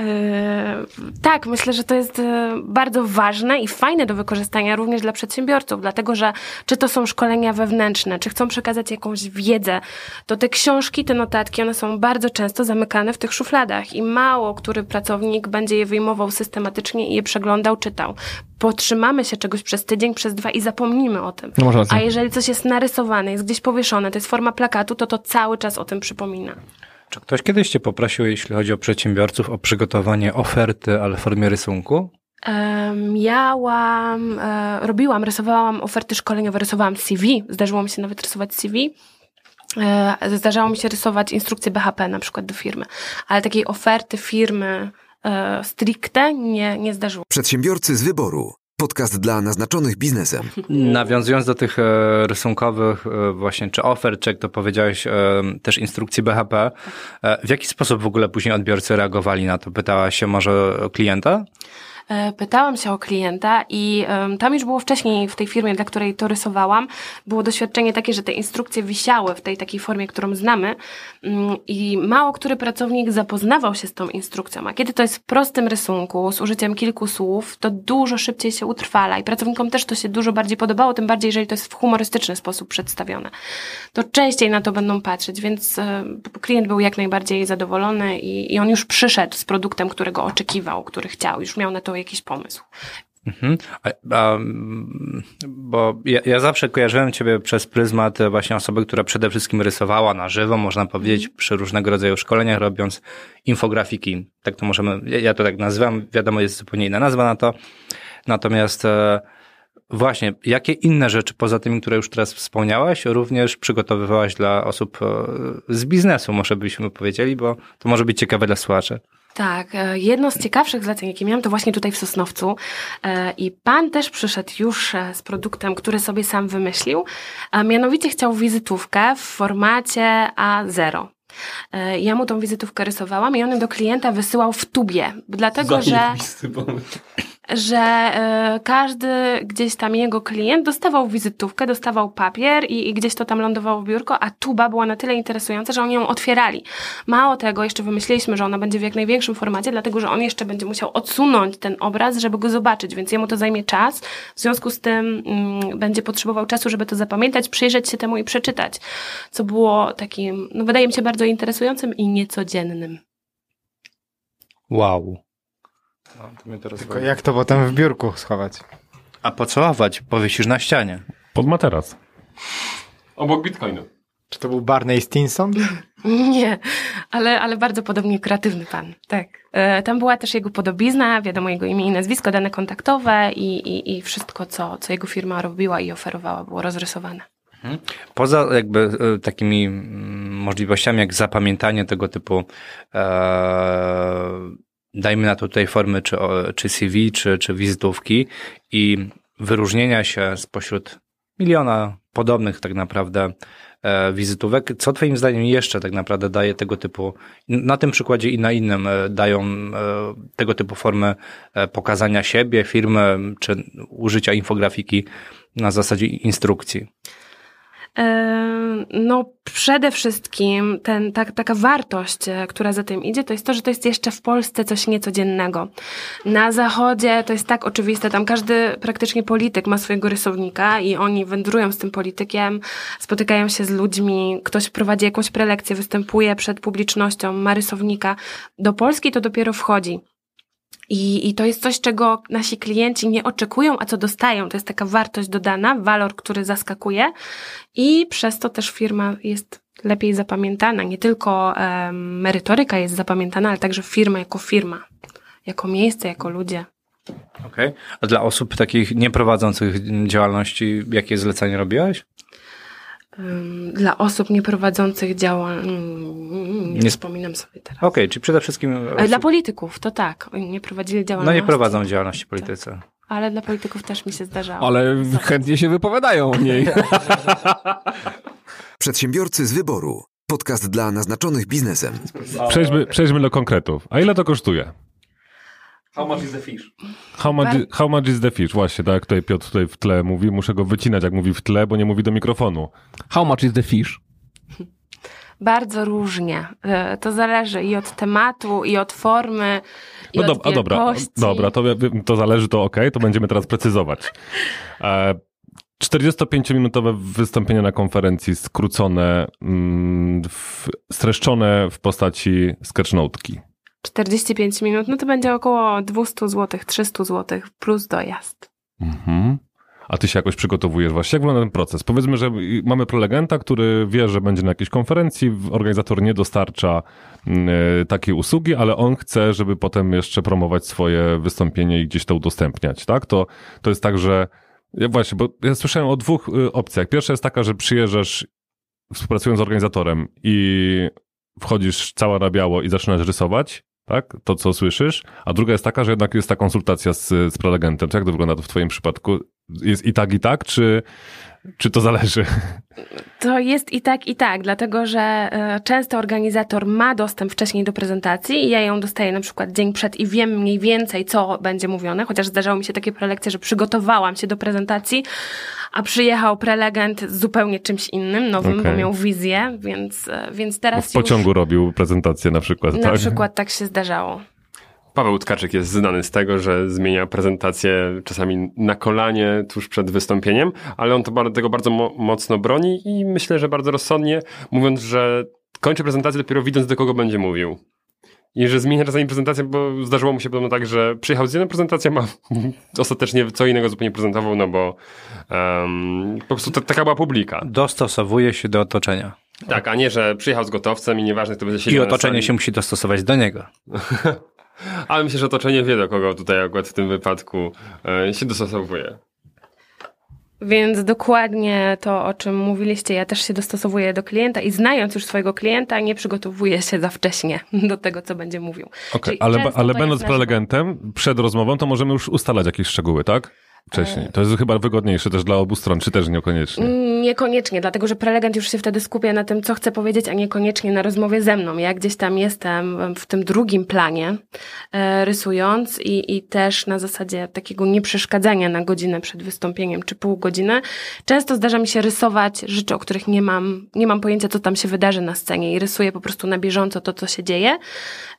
E, tak, myślę, że to jest e, bardzo ważne i fajne do wykorzystania również dla przedsiębiorców, dlatego że czy to są szkolenia wewnętrzne, czy chcą przekazać jakąś wiedzę, to te książki, te notatki, one są bardzo często zamykane w tych szufladach i mało który pracownik będzie je wyjmował systematycznie i je przeglądał, czytał. Potrzymamy się czegoś przez tydzień, przez dwa i zapomnimy o tym. No. A jeżeli coś jest narysowane, jest gdzieś powieszone, to jest forma plakatu, to to cały czas o tym przypomina. Czy ktoś kiedyś cię poprosił, jeśli chodzi o przedsiębiorców, o przygotowanie oferty, ale w formie rysunku? Miałam, e, robiłam, rysowałam oferty szkoleniowe, rysowałam CV, zdarzyło mi się nawet rysować CV. E, Zdarzało mi się rysować instrukcje BHP na przykład do firmy, ale takiej oferty firmy e, stricte nie, nie zdarzyło. Przedsiębiorcy z wyboru. Podcast dla naznaczonych biznesem. Nawiązując do tych e, rysunkowych e, właśnie, czy ofert, czy jak to powiedziałeś, e, też instrukcji BHP, e, w jaki sposób w ogóle później odbiorcy reagowali na to? Pytała się może klienta? E, Pytałam się o klienta i tam już było wcześniej w tej firmie, dla której to rysowałam, było doświadczenie takie, że te instrukcje wisiały w tej takiej formie, którą znamy mm, i mało który pracownik zapoznawał się z tą instrukcją, a kiedy to jest w prostym rysunku, z użyciem kilku słów, to dużo szybciej się utrwala i pracownikom też to się dużo bardziej podobało, tym bardziej, jeżeli to jest w humorystyczny sposób przedstawione. To częściej na to będą patrzeć, więc e, klient był jak najbardziej zadowolony i, i on już przyszedł z produktem, którego oczekiwał, który chciał, już miał na to jakiś pomysł. Mhm. A, mm, bo ja, ja zawsze kojarzyłem ciebie przez pryzmat właśnie osoby, która przede wszystkim rysowała na żywo, można powiedzieć, przy różnego rodzaju szkoleniach, robiąc infografiki. Tak to możemy, ja, ja to tak nazywam, wiadomo, jest zupełnie inna nazwa na to. Natomiast e, właśnie, jakie inne rzeczy poza tymi, które już teraz wspomniałaś, również przygotowywałaś dla osób e, z biznesu, może byśmy powiedzieli, bo to może być ciekawe dla słuchaczy. Tak, e, jedno z ciekawszych zleceń, jakie miałam, to właśnie tutaj w Sosnowcu. E, I pan też przyszedł już e, z produktem, który sobie sam wymyślił, a mianowicie chciał wizytówkę w formacie A0. E, Ja mu tą wizytówkę rysowałam i on do klienta wysyłał w tubie, dlatego że że e, każdy gdzieś tam jego klient dostawał wizytówkę, dostawał papier i, i gdzieś to tam lądowało w biurko, a tuba była na tyle interesująca, że oni ją otwierali. Mało tego, jeszcze wymyśliliśmy, że ona będzie w jak największym formacie, dlatego że on jeszcze będzie musiał odsunąć ten obraz, żeby go zobaczyć, więc jemu to zajmie czas. W związku z tym mm, będzie potrzebował czasu, żeby to zapamiętać, przyjrzeć się temu i przeczytać, co było takim, no wydaje mi się bardzo interesującym i niecodziennym. Wow. No, to mnie teraz Tylko jak to potem w biurku schować? A pocałować, powiesisz na ścianie. Pod materac. Obok bitcoinu. Czy to był Barney Stinson? Nie, ale, ale bardzo podobnie kreatywny pan, tak. E, Tam była też jego podobizna, wiadomo jego imię i nazwisko, dane kontaktowe i, i, i wszystko, co, co jego firma robiła i oferowała, było rozrysowane. Poza jakby e, takimi mm, możliwościami jak zapamiętanie tego typu e, dajmy na to tutaj formy czy, czy CV, czy, czy wizytówki i wyróżnienia się spośród miliona podobnych tak naprawdę e, wizytówek. Co twoim zdaniem jeszcze tak naprawdę daje tego typu, na tym przykładzie i na innym e, dają e, tego typu formy pokazania siebie, firmy, czy użycia infografiki na zasadzie instrukcji? No, przede wszystkim ten, tak, taka wartość, e, która za tym idzie, to jest to, że to jest jeszcze w Polsce coś niecodziennego. Na Zachodzie to jest tak oczywiste, tam każdy praktycznie polityk ma swojego rysownika i oni wędrują z tym politykiem, spotykają się z ludźmi, ktoś prowadzi jakąś prelekcję, występuje przed publicznością, ma rysownika. Do Polski to dopiero wchodzi. I, I to jest coś, czego nasi klienci nie oczekują, a co dostają. To jest taka wartość dodana, walor, który zaskakuje i przez to też firma jest lepiej zapamiętana. Nie tylko em, merytoryka jest zapamiętana, ale także firma jako firma, jako miejsce, jako ludzie. Okej. A dla osób takich nieprowadzących działalności, jakie zlecenie robiłaś? Dla osób nieprowadzących działań, mm, nie Nie- wspominam sobie teraz. Okej, czyli przede wszystkim. Osób, Dla polityków to tak, oni nie prowadzili no działalności. nie prowadzą działalności w polityce. Ale dla polityków też mi się zdarzało. Ale chętnie się wypowiadają o niej. Przedsiębiorcy z wyboru. Podcast dla naznaczonych biznesem. Przejdźmy, przejdźmy do konkretów. A ile to kosztuje? How much is the fish? How much, i- how much is the fish? Właśnie, tak jak tutaj Piotr tutaj w tle mówi. Muszę go wycinać, jak mówi w tle, bo nie mówi do mikrofonu. How much is the fish? Bardzo różnie. E, To zależy i od tematu, i od formy, i No od a dobra, dobra, to, to zależy, to ok, to będziemy teraz precyzować. E, 45-minutowe wystąpienie na konferencji skrócone, mm, w, streszczone w postaci sketchnotki. 45 minut, no to będzie około 200 zł, 300 zł plus dojazd. Mhm. A ty się jakoś przygotowujesz właśnie? Jak wygląda ten proces? Powiedzmy, że mamy prelegenta, który wie, że będzie na jakiejś konferencji, organizator nie dostarcza mm, y, takiej usługi, ale on chce, żeby potem jeszcze promować swoje wystąpienie i gdzieś to udostępniać, tak? To, to jest tak, że ja właśnie, bo ja słyszałem o dwóch y, opcjach. Pierwsza jest taka, że przyjeżdżasz współpracując z organizatorem i wchodzisz cała na biało i zaczynasz rysować, tak? To, co słyszysz. A druga jest taka, że jednak jest ta konsultacja z, z prelegentem. Jak to wygląda to w twoim przypadku? Jest i tak, i tak, czy, czy to zależy? To jest i tak, i tak, dlatego że e, często organizator ma dostęp wcześniej do prezentacji i ja ją dostaję na przykład dzień przed i wiem mniej więcej, co będzie mówione, chociaż zdarzało mi się takie prelekcje, że przygotowałam się do prezentacji, a przyjechał prelegent z zupełnie czymś innym, nowym, bo Okej. miał wizję, więc, e, więc teraz w pociągu robił prezentację na przykład, już na tak? przykład tak się zdarzało. Paweł Tkaczyk jest znany z tego, że zmienia prezentację czasami na kolanie tuż przed wystąpieniem, ale on to tego bardzo mo- mocno broni i myślę, że bardzo rozsądnie, mówiąc, że kończy prezentację dopiero widząc, do kogo będzie mówił. i że zmienia czasami prezentację, bo zdarzyło mu się podobno tak, że przyjechał z jedną prezentacją, a ostatecznie co innego zupełnie prezentował, no bo um, po prostu ta, taka była publika. Dostosowuje się do otoczenia. Tak, a nie, że przyjechał z gotowcem i nieważne, kto będzie I siedział na otoczenie się musi dostosować do niego. Ale myślę, że otoczenie wie, do kogo tutaj akurat w tym wypadku e, się dostosowuje. Więc dokładnie to, o czym mówiliście, ja też się dostosowuję do klienta i znając już swojego klienta, nie przygotowuję się za wcześnie do tego, co będzie mówił. Okej, Czyli ale, ale będąc prelegentem, przed rozmową, to możemy już ustalać jakieś szczegóły, tak? Wcześniej. To jest chyba wygodniejsze też dla obu stron, czy też niekoniecznie. Mm, Niekoniecznie, dlatego że prelegent już się wtedy skupia na tym, co chce powiedzieć, a niekoniecznie na rozmowie ze mną. Ja gdzieś tam jestem w tym drugim planie, e, rysując i, i też na zasadzie takiego nieprzeszkadzania na godzinę przed wystąpieniem czy pół godziny. Często zdarza mi się rysować rzeczy, o których nie mam, nie mam pojęcia, co tam się wydarzy na scenie i rysuję po prostu na bieżąco to, co się dzieje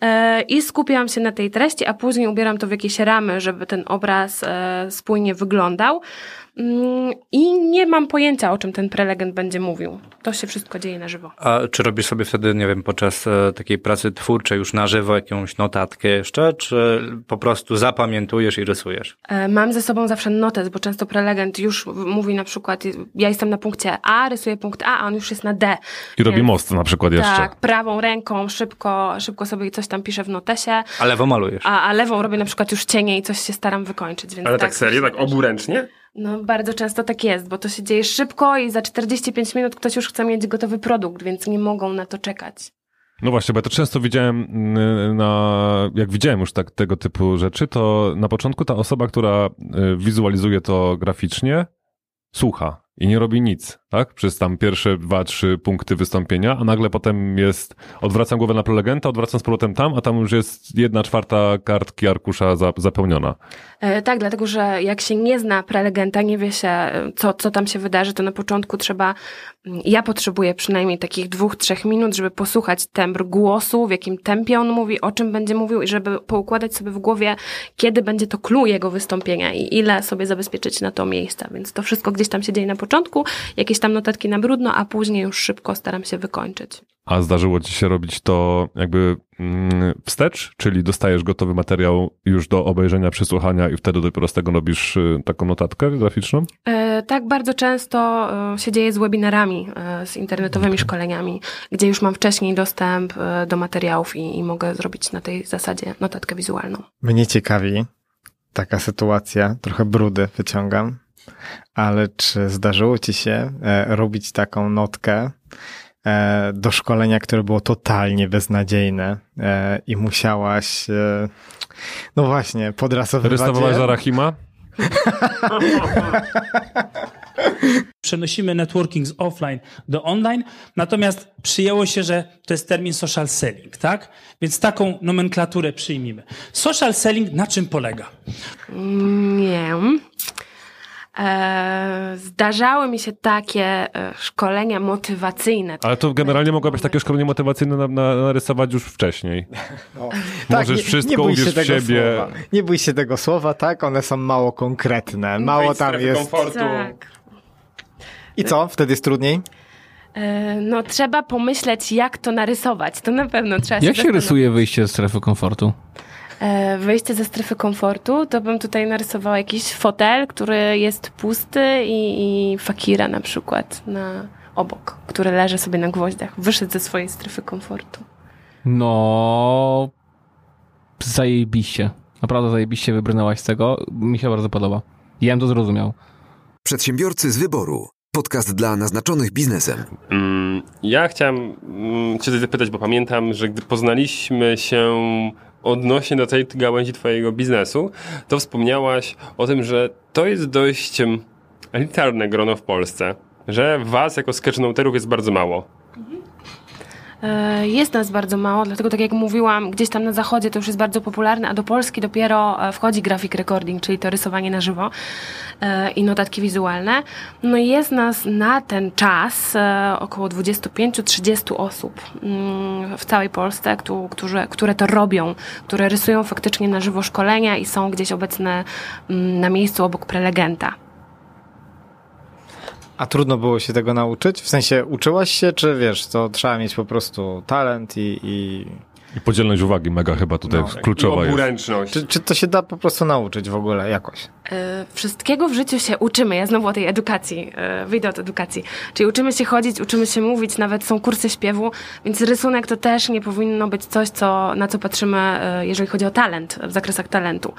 e, i skupiam się na tej treści, a później ubieram to w jakieś ramy, żeby ten obraz e, spójnie wyglądał. Mm, I nie mam pojęcia, o czym ten prelegent będzie mówił. To się wszystko dzieje na żywo. A czy robisz sobie wtedy, nie wiem, podczas e, takiej pracy twórczej już na żywo jakąś notatkę jeszcze, czy po prostu zapamiętujesz i rysujesz? E, Mam ze sobą zawsze notes, bo często prelegent już mówi na przykład, ja jestem na punkcie A, rysuję punkt A, a on już jest na D. I robi most na przykład jeszcze. Tak, prawą ręką szybko, szybko sobie coś tam piszę w notesie, A lewo malujesz. a, a lewą robię na przykład już cienie i coś się staram wykończyć. Więc Ale tak serio, tak oburęcznie? No bardzo często tak jest, bo to się dzieje szybko i za 45 minut ktoś już chce mieć gotowy produkt, więc nie mogą na to czekać. No właśnie, bo ja to często widziałem mm, na, jak widziałem już tak tego typu rzeczy, to na początku ta osoba, która y, wizualizuje to graficznie, słucha i nie robi nic, tak? Przez tam pierwsze dwa, trzy punkty wystąpienia, a nagle potem jest, odwracam głowę na prelegenta, odwracam z powrotem tam, a tam już jest jedna czwarta kartki arkusza za, zapełniona. E, tak, dlatego że jak się nie zna prelegenta, nie wie się, co, co tam się wydarzy, to na początku trzeba, ja potrzebuję przynajmniej takich dwóch, trzech minut, żeby posłuchać tembr głosu, w jakim tempie on mówi, o czym będzie mówił i żeby poukładać sobie w głowie, kiedy będzie to clue jego wystąpienia i ile sobie zabezpieczyć na to miejsca. Więc to wszystko gdzieś tam się dzieje na początku, jakieś tam notatki na brudno, a później już szybko staram się wykończyć. A zdarzyło ci się robić to jakby mm, wstecz, czyli dostajesz gotowy materiał już do obejrzenia, przesłuchania i wtedy dopiero z tego robisz y, taką notatkę graficzną? E, Tak, bardzo często e, się dzieje z webinarami, e, z internetowymi szkoleniami, gdzie już mam wcześniej dostęp do materiałów i, i mogę zrobić na tej zasadzie notatkę wizualną. Mnie ciekawi taka sytuacja, trochę brudy wyciągam, ale czy zdarzyło ci się e, robić taką notkę do szkolenia, które było totalnie beznadziejne e, i musiałaś, e, no właśnie, podrasowywać Rysowałaś je? Zarahima? Przenosimy networking z offline do online, natomiast przyjęło się, że to jest termin social selling, tak? Więc taką nomenklaturę przyjmijmy. Social selling na czym polega? Nie. E, Zdarzały mi się takie e, szkolenia motywacyjne. Ale to generalnie mogłabyś takie szkolenie motywacyjne na, na, narysować już wcześniej. Możesz wszystko, Tak, bój się uwierz w tego siebie. Słowa. Nie bój się tego słowa, tak? One są mało konkretne. Mało z tam jest. komfortu. Tak. I co? Wtedy jest trudniej? E, No trzeba pomyśleć, jak to narysować. To na pewno trzeba Jak się zastanowić. rysuje wyjście ze strefy komfortu? E, Wyjście ze strefy komfortu, to bym tutaj narysowała jakiś fotel, który jest pusty i, i fakira na przykład na obok, który leży sobie na gwoździach. Wyszedł ze swojej strefy komfortu. No... Zajebiście. Naprawdę zajebiście wybrnęłaś z tego. Mi się bardzo podoba. Ja bym to zrozumiał. Przedsiębiorcy z wyboru. Podcast dla naznaczonych biznesem. Mm, Ja chciałem mm, Cię zapytać, bo pamiętam, że gdy poznaliśmy się odnośnie do tej gałęzi Twojego biznesu, to wspomniałaś o tym, że to jest dość elitarne grono w Polsce, że Was jako sketchnoterów jest bardzo mało. E, Jest nas bardzo mało, dlatego tak jak mówiłam, gdzieś tam na zachodzie to już jest bardzo popularne, a do Polski dopiero e, wchodzi graphic recording, czyli to rysowanie na żywo e, i notatki wizualne. No i jest nas na ten czas e, około 25-30 osób mm, w całej Polsce, któ- którzy, które to robią, które rysują faktycznie na żywo szkolenia i są gdzieś obecne mm, na miejscu obok prelegenta. A trudno było się tego nauczyć? W sensie uczyłaś się, czy wiesz, to trzeba mieć po prostu talent i, i I podzielność uwagi mega chyba tutaj No. kluczowa I jest. Czy, czy to się da po prostu nauczyć w ogóle jakoś? E, Wszystkiego w życiu się uczymy. Ja znowu o tej edukacji, e, wyjdę od edukacji. Czyli uczymy się chodzić, uczymy się mówić, nawet są kursy śpiewu, więc rysunek to też nie powinno być coś, co, na co patrzymy, e, jeżeli chodzi o talent, w zakresach talentu.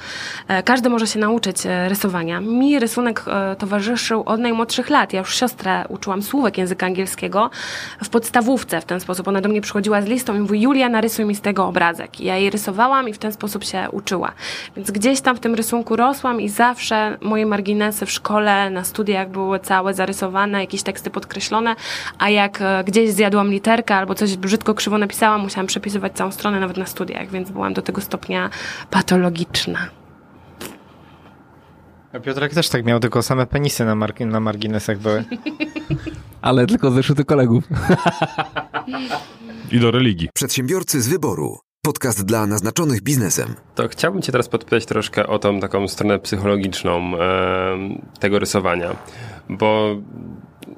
Każdy może się nauczyć rysowania. Mi rysunek towarzyszył od najmłodszych lat. Ja już siostrę uczyłam słówek języka angielskiego w podstawówce w ten sposób. Ona do mnie przychodziła z listą i mówi, Julia, narysuj mi z tego obrazek. I ja jej rysowałam i w ten sposób się uczyła. Więc gdzieś tam w tym rysunku rosłam i zawsze moje marginesy w szkole, na studiach były całe zarysowane, jakieś teksty podkreślone, a jak e, gdzieś zjadłam literkę albo coś brzydko krzywo napisałam, musiałam przepisywać całą stronę nawet na studiach, więc byłam do tego stopnia patologiczna. A Piotrek też tak miał, tylko same penisy na, na marginesach były. Ale tylko zeszyty kolegów. I do religii. Przedsiębiorcy z wyboru. Podcast dla naznaczonych biznesem. To chciałbym Cię teraz podpytać troszkę o tą taką stronę psychologiczną em, tego rysowania, bo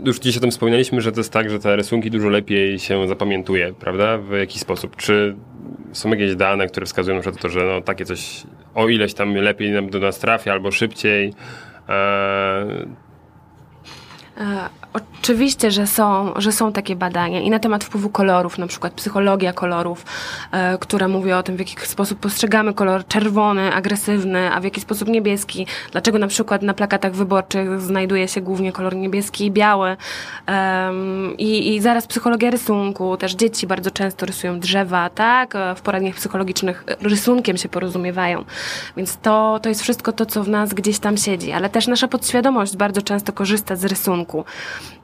już dziś o tym wspomnieliśmy, że to jest tak, że te rysunki dużo lepiej się zapamiętuje, prawda? W jaki sposób? Czy są jakieś dane, które wskazują na to, że no, takie coś o ileś tam lepiej nam do nas trafia albo szybciej? E, E, Oczywiście, że są, że są takie badania i na temat wpływu kolorów, na przykład psychologia kolorów, e, która mówi o tym, w jaki sposób postrzegamy kolor czerwony, agresywny, a w jaki sposób niebieski. Dlaczego na przykład na plakatach wyborczych znajduje się głównie kolor niebieski i biały. I, I zaraz psychologia rysunku. Też dzieci bardzo często rysują drzewa, tak? E, W poradniach psychologicznych e, rysunkiem się porozumiewają. Więc to, to jest wszystko to, co w nas gdzieś tam siedzi. Ale też nasza podświadomość bardzo często korzysta z rysunku.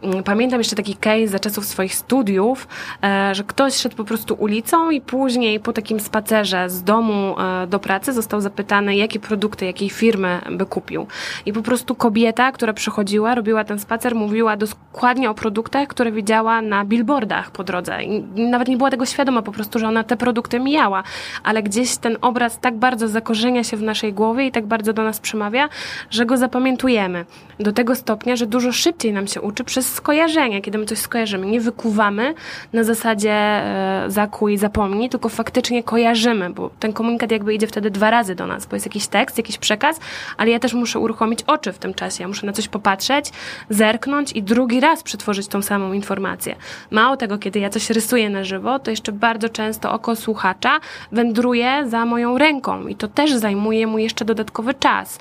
Mm, Pamiętam jeszcze taki case za czasów swoich studiów, e, że ktoś szedł po prostu ulicą i później po takim spacerze z domu e, do pracy został zapytany, jakie produkty, jakiej firmy by kupił. I po prostu kobieta, która przychodziła, robiła ten spacer, mówiła dokładnie o produktach, które widziała na billboardach po drodze. I nawet nie była tego świadoma po prostu, że ona te produkty mijała, ale gdzieś ten obraz tak bardzo zakorzenia się w naszej głowie i tak bardzo do nas przemawia, że go zapamiętujemy. Do tego stopnia, że dużo szybciej nam się uczy przez skojarzenie, kiedy my coś skojarzymy. Nie wykuwamy na zasadzie e, zakuj, zapomnij, tylko faktycznie kojarzymy, bo ten komunikat jakby idzie wtedy dwa razy do nas, bo jest jakiś tekst, jakiś przekaz, ale ja też muszę uruchomić oczy w tym czasie. Ja muszę na coś popatrzeć, zerknąć i drugi raz przetworzyć tą samą informację. Mało tego, kiedy ja coś rysuję na żywo, to jeszcze bardzo często oko słuchacza wędruje za moją ręką i to też zajmuje mu jeszcze dodatkowy czas.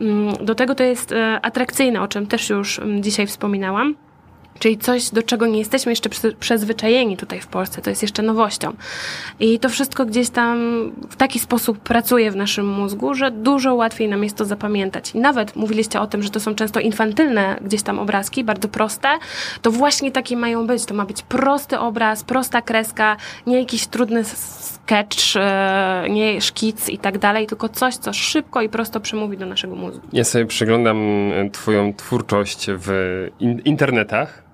Mm, Do tego to jest e, atrakcyjne, o czym też już mm, dzisiaj wspominałam. Czyli coś, do czego nie jesteśmy jeszcze przy- przyzwyczajeni tutaj w Polsce, to jest jeszcze nowością. I to wszystko gdzieś tam w taki sposób pracuje w naszym mózgu, że dużo łatwiej nam jest to zapamiętać. I nawet mówiliście o tym, że to są często infantylne gdzieś tam obrazki, bardzo proste, to właśnie takie mają być. To ma być prosty obraz, prosta kreska, nie jakiś trudny sketch, e, nie szkic i tak dalej, tylko coś, co szybko i prosto przemówi do naszego mózgu. Ja sobie przeglądam e, Twoją twórczość w in- internetach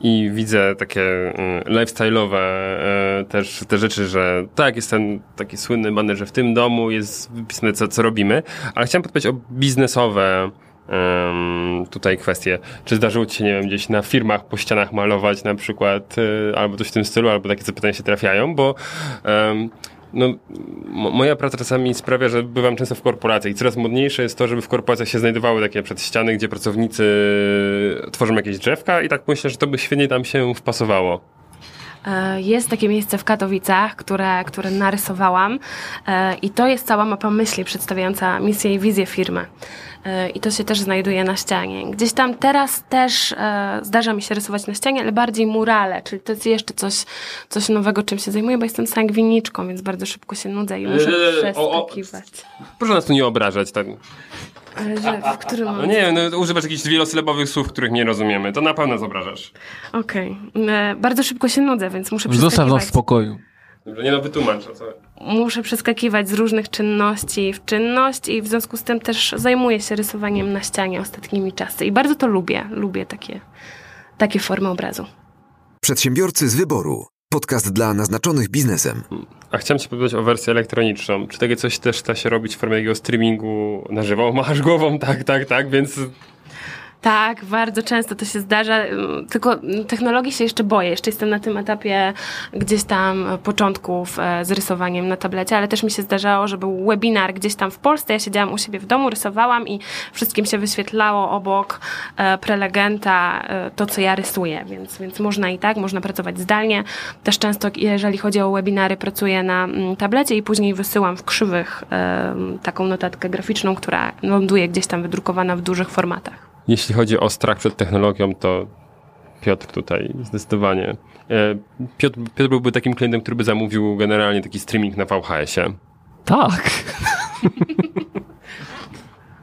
i widzę takie mm, lifestyle'owe e, też te rzeczy, że tak, jest ten taki słynny banner, że w tym domu jest wypisane, co, co robimy, ale chciałem podpytać o biznesowe tutaj kwestie. Czy zdarzyło Ci się, nie wiem, gdzieś na firmach po ścianach malować na przykład, e, albo coś w tym stylu, albo takie zapytania się trafiają, bo no, mo- moja praca czasami sprawia, że bywam często w korporacjach i coraz modniejsze jest to, żeby w korporacjach się znajdowały takie przed ściany, gdzie pracownicy tworzą jakieś drzewka i tak myślę, że to by świetnie tam się wpasowało. E, Jest takie miejsce w Katowicach, które, które narysowałam e, i to jest cała mapa myśli przedstawiająca misję i wizję firmy. E, I to się też znajduje na ścianie. Gdzieś tam teraz też e, zdarza mi się rysować na ścianie, ale bardziej murale, czyli to jest jeszcze coś, coś nowego, czym się zajmuję, bo jestem sangwiniczką, więc bardzo szybko się nudzę i muszę Eee, o, o. przeskakiwać. Proszę nas tu nie obrażać. Tak. Ale że, w którym No nie wiem, no, używasz jakichś wielosylabowych słów, których nie rozumiemy. To na pewno nas obrażasz. Okej. E, Bardzo szybko się nudzę, więc muszę Zostaw nas w spokoju. Dobrze, nie no, wytłumacz. o Co? muszę przeskakiwać z różnych czynności w czynność i w związku z tym też zajmuję się rysowaniem na ścianie ostatnimi czasy. I bardzo to lubię. Lubię takie, takie formy obrazu. Przedsiębiorcy z wyboru. Podcast dla naznaczonych biznesem. A chciałem Cię powiedzieć o wersję elektroniczną. Czy takie coś też da się robić w formie streamingu na żywo? Machasz głową, tak, tak, tak, więc Tak, bardzo często to się zdarza, tylko technologii się jeszcze boję. Jeszcze jestem na tym etapie gdzieś tam początków e, z rysowaniem na tablecie, ale też mi się zdarzało, że był webinar gdzieś tam w Polsce. Ja siedziałam u siebie w domu, rysowałam i wszystkim się wyświetlało obok e, prelegenta e, to, co ja rysuję, więc, więc można i tak, można pracować zdalnie. Też często, jeżeli chodzi o webinary, pracuję na mm, tablecie i później wysyłam w krzywych taką notatkę graficzną, która ląduje gdzieś tam wydrukowana w dużych formatach. Jeśli chodzi o strach przed technologią, to Piotr tutaj zdecydowanie. E, Piotr, Piotr byłby takim klientem, który by zamówił generalnie taki streaming na VHS-ie. Tak.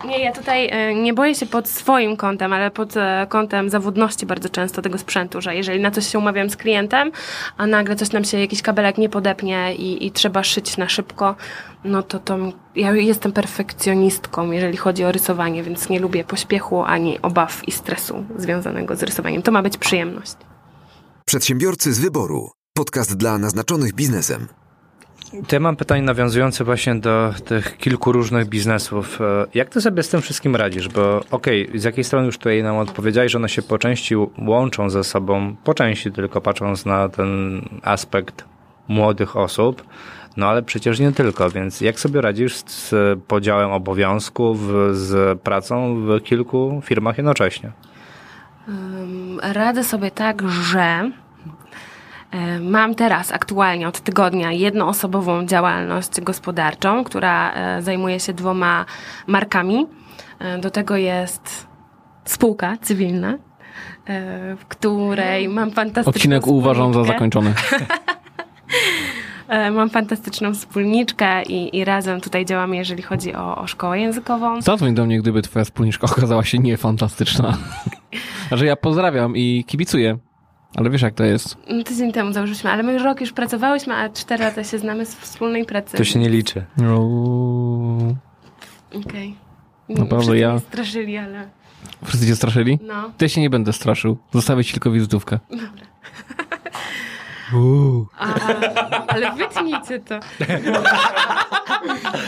Nie, ja tutaj e, nie boję się pod swoim kątem, ale pod e, kątem zawodności bardzo często tego sprzętu, że jeżeli na coś się umawiam z klientem, a nagle coś nam się, jakiś kabelek nie podepnie i, i trzeba szyć na szybko, no to, to ja jestem perfekcjonistką, jeżeli chodzi o rysowanie, więc nie lubię pośpiechu ani obaw i stresu związanego z rysowaniem. To ma być przyjemność. Przedsiębiorcy z wyboru. Podcast dla naznaczonych biznesem. To ja mam pytanie nawiązujące właśnie do tych kilku różnych biznesów. E, Jak ty sobie z tym wszystkim radzisz? Bo okej, z jakiej strony już tutaj nam odpowiedziałeś, że one się po części łączą ze sobą, po części tylko patrząc na ten aspekt młodych osób, no ale przecież nie tylko, więc jak sobie radzisz z podziałem obowiązków, z pracą w kilku firmach jednocześnie? Radzę sobie tak, że mam teraz aktualnie od tygodnia jednoosobową działalność gospodarczą, która e, zajmuje się dwoma markami. E, Do tego jest spółka cywilna, e, w której mam fantastyczną Odcinek uważam za zakończony. E, Mam fantastyczną wspólniczkę i, i razem tutaj działamy, jeżeli chodzi o, o szkołę językową. Zadzwoń do mnie, gdyby twoja wspólniczka okazała się niefantastyczna. Znaczy ja pozdrawiam i kibicuję, ale wiesz jak to jest. Tydzień temu założyliśmy, ale my rok już pracowałyśmy, a cztery lata się znamy z wspólnej pracy. To się nie liczy. Okej. Naprawdę Wszyscy ja- mnie straszyli, ale... Wszyscy cię straszyli? No. To ja się nie będę straszył. Zostawię ci tylko wizytówkę. A, ale wytnijcie to.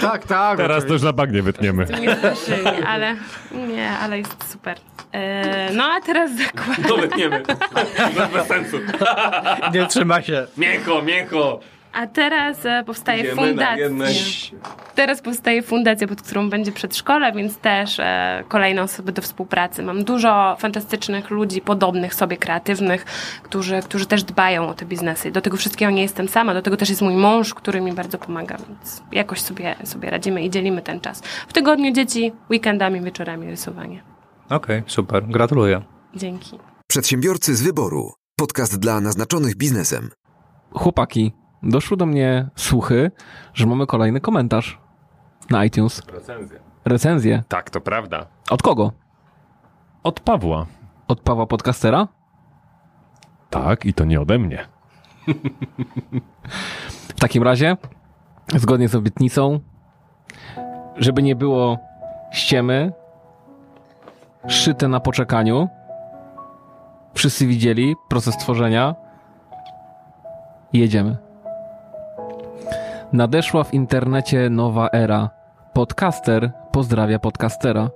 Tak, tak. Teraz to już na bagnie wytniemy. Mnie straszyli, ale nie, ale jest super. E, no a teraz zakładam. To wytniemy. Bez sensu. Nie trzyma się. Miękko, miękko. A teraz e, powstaje Idziemy fundacja. Teraz powstaje fundacja, pod którą będzie przedszkole, więc też e, kolejne osoby do współpracy. Mam dużo fantastycznych ludzi, podobnych sobie, kreatywnych, którzy, którzy też dbają o te biznesy. Do tego wszystkiego nie jestem sama, do tego też jest mój mąż, który mi bardzo pomaga, więc jakoś sobie, sobie radzimy i dzielimy ten czas. W tygodniu dzieci, weekendami, wieczorami rysowanie. Okej, super, gratuluję. Dzięki. Przedsiębiorcy z wyboru. Podcast dla naznaczonych biznesem. Chłopaki, doszły do mnie słuchy, że mamy kolejny komentarz na iTunes. Recenzja. Recenzję. Tak, to prawda. Od kogo? Od Pawła. Od Pawła Podcastera? Tak, i to nie ode mnie. W takim razie, zgodnie z obietnicą, żeby nie było ściemy, szyte na poczekaniu, wszyscy widzieli proces tworzenia, jedziemy. Nadeszła w internecie nowa era. Podcaster pozdrawia podcastera.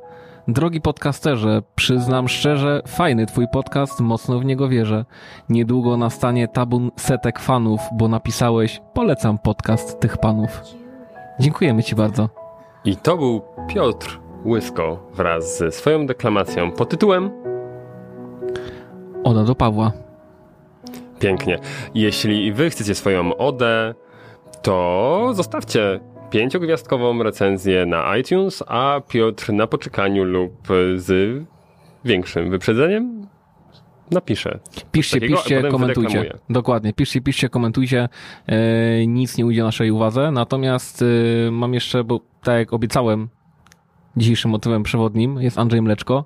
Drogi podcasterze, przyznam szczerze, fajny twój podcast, mocno w niego wierzę. Niedługo nastanie tabun setek fanów, bo napisałeś, polecam podcast tych panów. Dziękujemy ci bardzo. I to był Piotr Łysko wraz ze swoją deklamacją pod tytułem Oda do Pawła. Pięknie. Jeśli wy chcecie swoją odę, to zostawcie pięciogwiazdkową recenzję na iTunes, a Piotr na poczekaniu lub z większym wyprzedzeniem napisze. Piszcie, Takiego, piszcie, komentujcie. wydeklamuje. Dokładnie, piszcie, piszcie, komentujcie. E, nic nie ujdzie naszej uwadze. Natomiast e, mam jeszcze, bo tak jak obiecałem, dzisiejszym motywem przewodnim jest Andrzej Mleczko.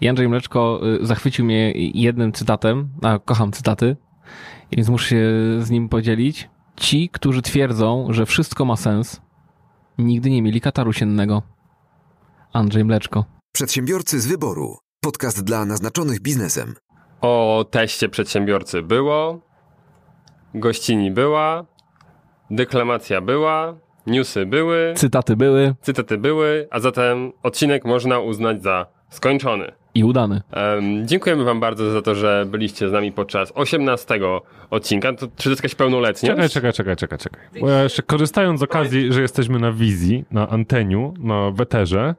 I Andrzej Mleczko e, zachwycił mnie jednym cytatem, a kocham cytaty, więc muszę się z nim podzielić. Ci, którzy twierdzą, że wszystko ma sens, nigdy nie mieli kataru siennego. Andrzej Mleczko. Przedsiębiorcy z wyboru. Podcast dla naznaczonych biznesem. O teście przedsiębiorcy było, gościni była, deklamacja była, newsy były, Cytaty były. cytaty były, a zatem odcinek można uznać za skończony. I udany. Em, dziękujemy wam bardzo za to, że byliście z nami podczas 18 odcinka. To, czy jakaś pełnoletnia? Czekaj, czekaj, czekaj, czekaj, czekaj. Bo ja jeszcze korzystając z okazji, że jesteśmy na wizji, na anteniu, na weterze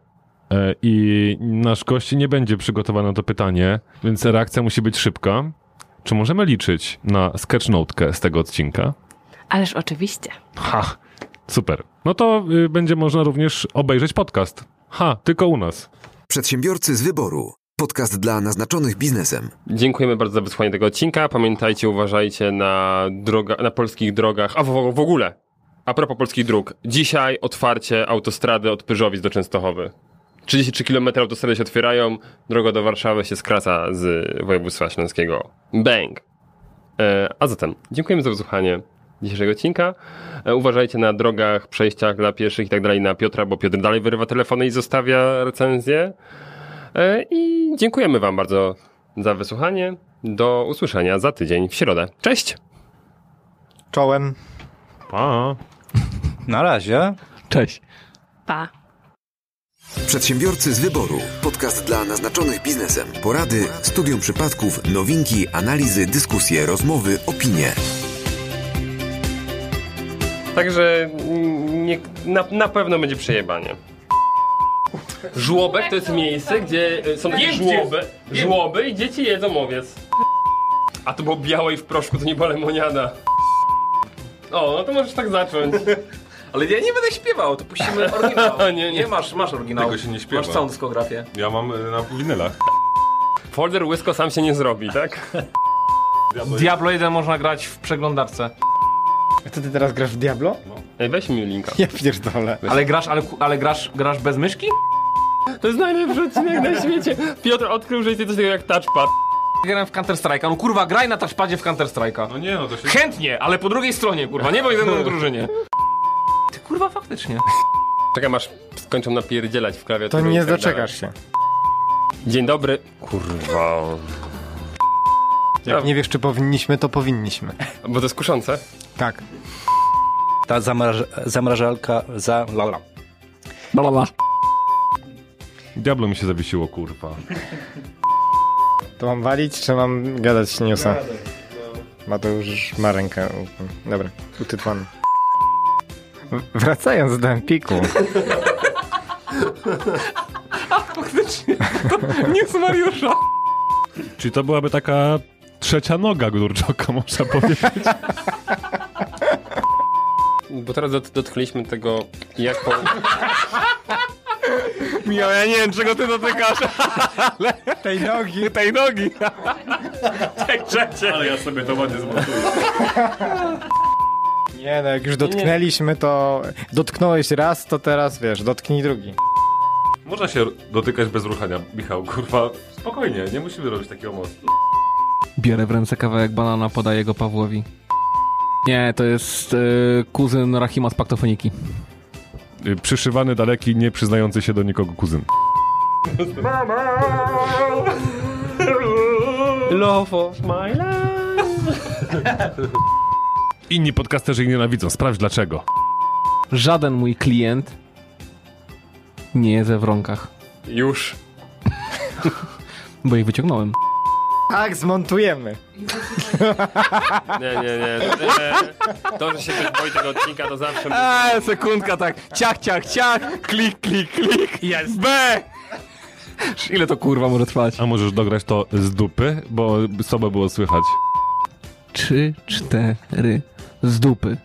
e, i nasz gość nie będzie przygotowany na to pytanie, więc reakcja musi być szybka. Czy możemy liczyć na sketchnotkę z tego odcinka? Ależ oczywiście. Ha, super. No to y, będzie można również obejrzeć podcast. Ha, tylko u nas. Przedsiębiorcy z wyboru. Podcast dla naznaczonych biznesem. Dziękujemy bardzo za wysłuchanie tego odcinka. Pamiętajcie, uważajcie na, droga, na polskich drogach, a w, w ogóle, a propos polskich dróg. Dzisiaj otwarcie autostrady od Pyżowic do Częstochowy. 33 km autostrady się otwierają, droga do Warszawy się skraca z województwa śląskiego. Bang! E, a zatem, dziękujemy za wysłuchanie dzisiejszego odcinka. E, uważajcie na drogach, przejściach dla pieszych i tak dalej na Piotra, bo Piotr dalej wyrywa telefony i zostawia recenzję. E, I dziękujemy Wam bardzo za wysłuchanie. Do usłyszenia za tydzień w środę. Cześć! Czołem. Pa! Na razie. Cześć. Pa. Przedsiębiorcy z wyboru. Podcast dla naznaczonych biznesem. Porady, studium przypadków, nowinki, analizy, dyskusje, rozmowy, opinie. Także nie, na, na pewno będzie przejebanie. Żłobek to jest miejsce, gdzie y, są takie Wiem, gdzie żłoby, żłoby i dzieci jedzą owiec. A to było białe i w proszku, to nie była lemoniada. O, no to możesz tak zacząć. Ale ja nie będę śpiewał, to puścimy oryginał. nie, nie. nie. masz, masz oryginał. Tego się nie śpiewa. Masz całą dyskografię. Ja mam y, na winylach. Folder Łysko sam się nie zrobi, tak? Diablo 1 można grać w przeglądarce. A co ty teraz grasz w Diablo? Ej, weź mi linka. Ja pierdolę. Ale grasz, ale, ale grasz, grasz bez myszki? To jest najlepszy odcinek na świecie. Piotr odkrył, że jest coś takiego jak touchpad. Grałem w Counter Strike'a. No kurwa, graj na touchpadzie w Counter Strike'a. No nie, no to się... Chętnie, ale po drugiej stronie, kurwa, nie bądź ze mną w drużynie. Ty kurwa, faktycznie. Czekam aż skończą napierdzielać w To klawiaturę. nie tak dalej. doczekasz się. Dzień dobry. Kurwa. Jak nie wiesz, czy powinniśmy, to powinniśmy. Bo to jest kuszące. Tak. Ta zamraż zamrażalka za... Lala. Blablabla. Diablo mi się zawiesiło, kurwa. To mam walić, czy mam gadać newsa? Mateusz ma rękę. Dobra, utytłany. Wracając do Empiku. Faktycznie. News Mariusza. Czyli to byłaby taka trzecia noga Górczoka, można powiedzieć. Bo teraz dot dotknęliśmy tego, jak po... Ja nie wiem, czego ty dotykasz, ale... Tej nogi. Tej nogi. Tej trzecie. Ale ja sobie to ładnie zmontuję. Nie no, jak już dotknęliśmy, to dotknąłeś raz, to teraz wiesz, dotknij drugi. Można się dotykać bez ruchania, Michał, kurwa. Spokojnie, nie musimy robić takiego mostu. Bierę w ręce kawałek banana, podaję go Pawłowi. Nie, to jest y, kuzyn Rahima z Paktofoniki. Y, Przyszywany, daleki, nie przyznający się do nikogo kuzyn. Love of my life. Inni podcasterzy ich nienawidzą, sprawdź dlaczego. Żaden mój klient nie jest we wronkach, Już. bo ich wyciągnąłem. Tak, zmontujemy. Nie, nie, nie. To, to że się ktoś boi tego odcinka, to zawsze... Eee, sekundka tak. Ciach, ciach, ciach. Klik, klik, klik. Jest. B. Ile to kurwa może trwać? A możesz dograć to z dupy, bo słabo było słychać. Trzy, cztery z dupy.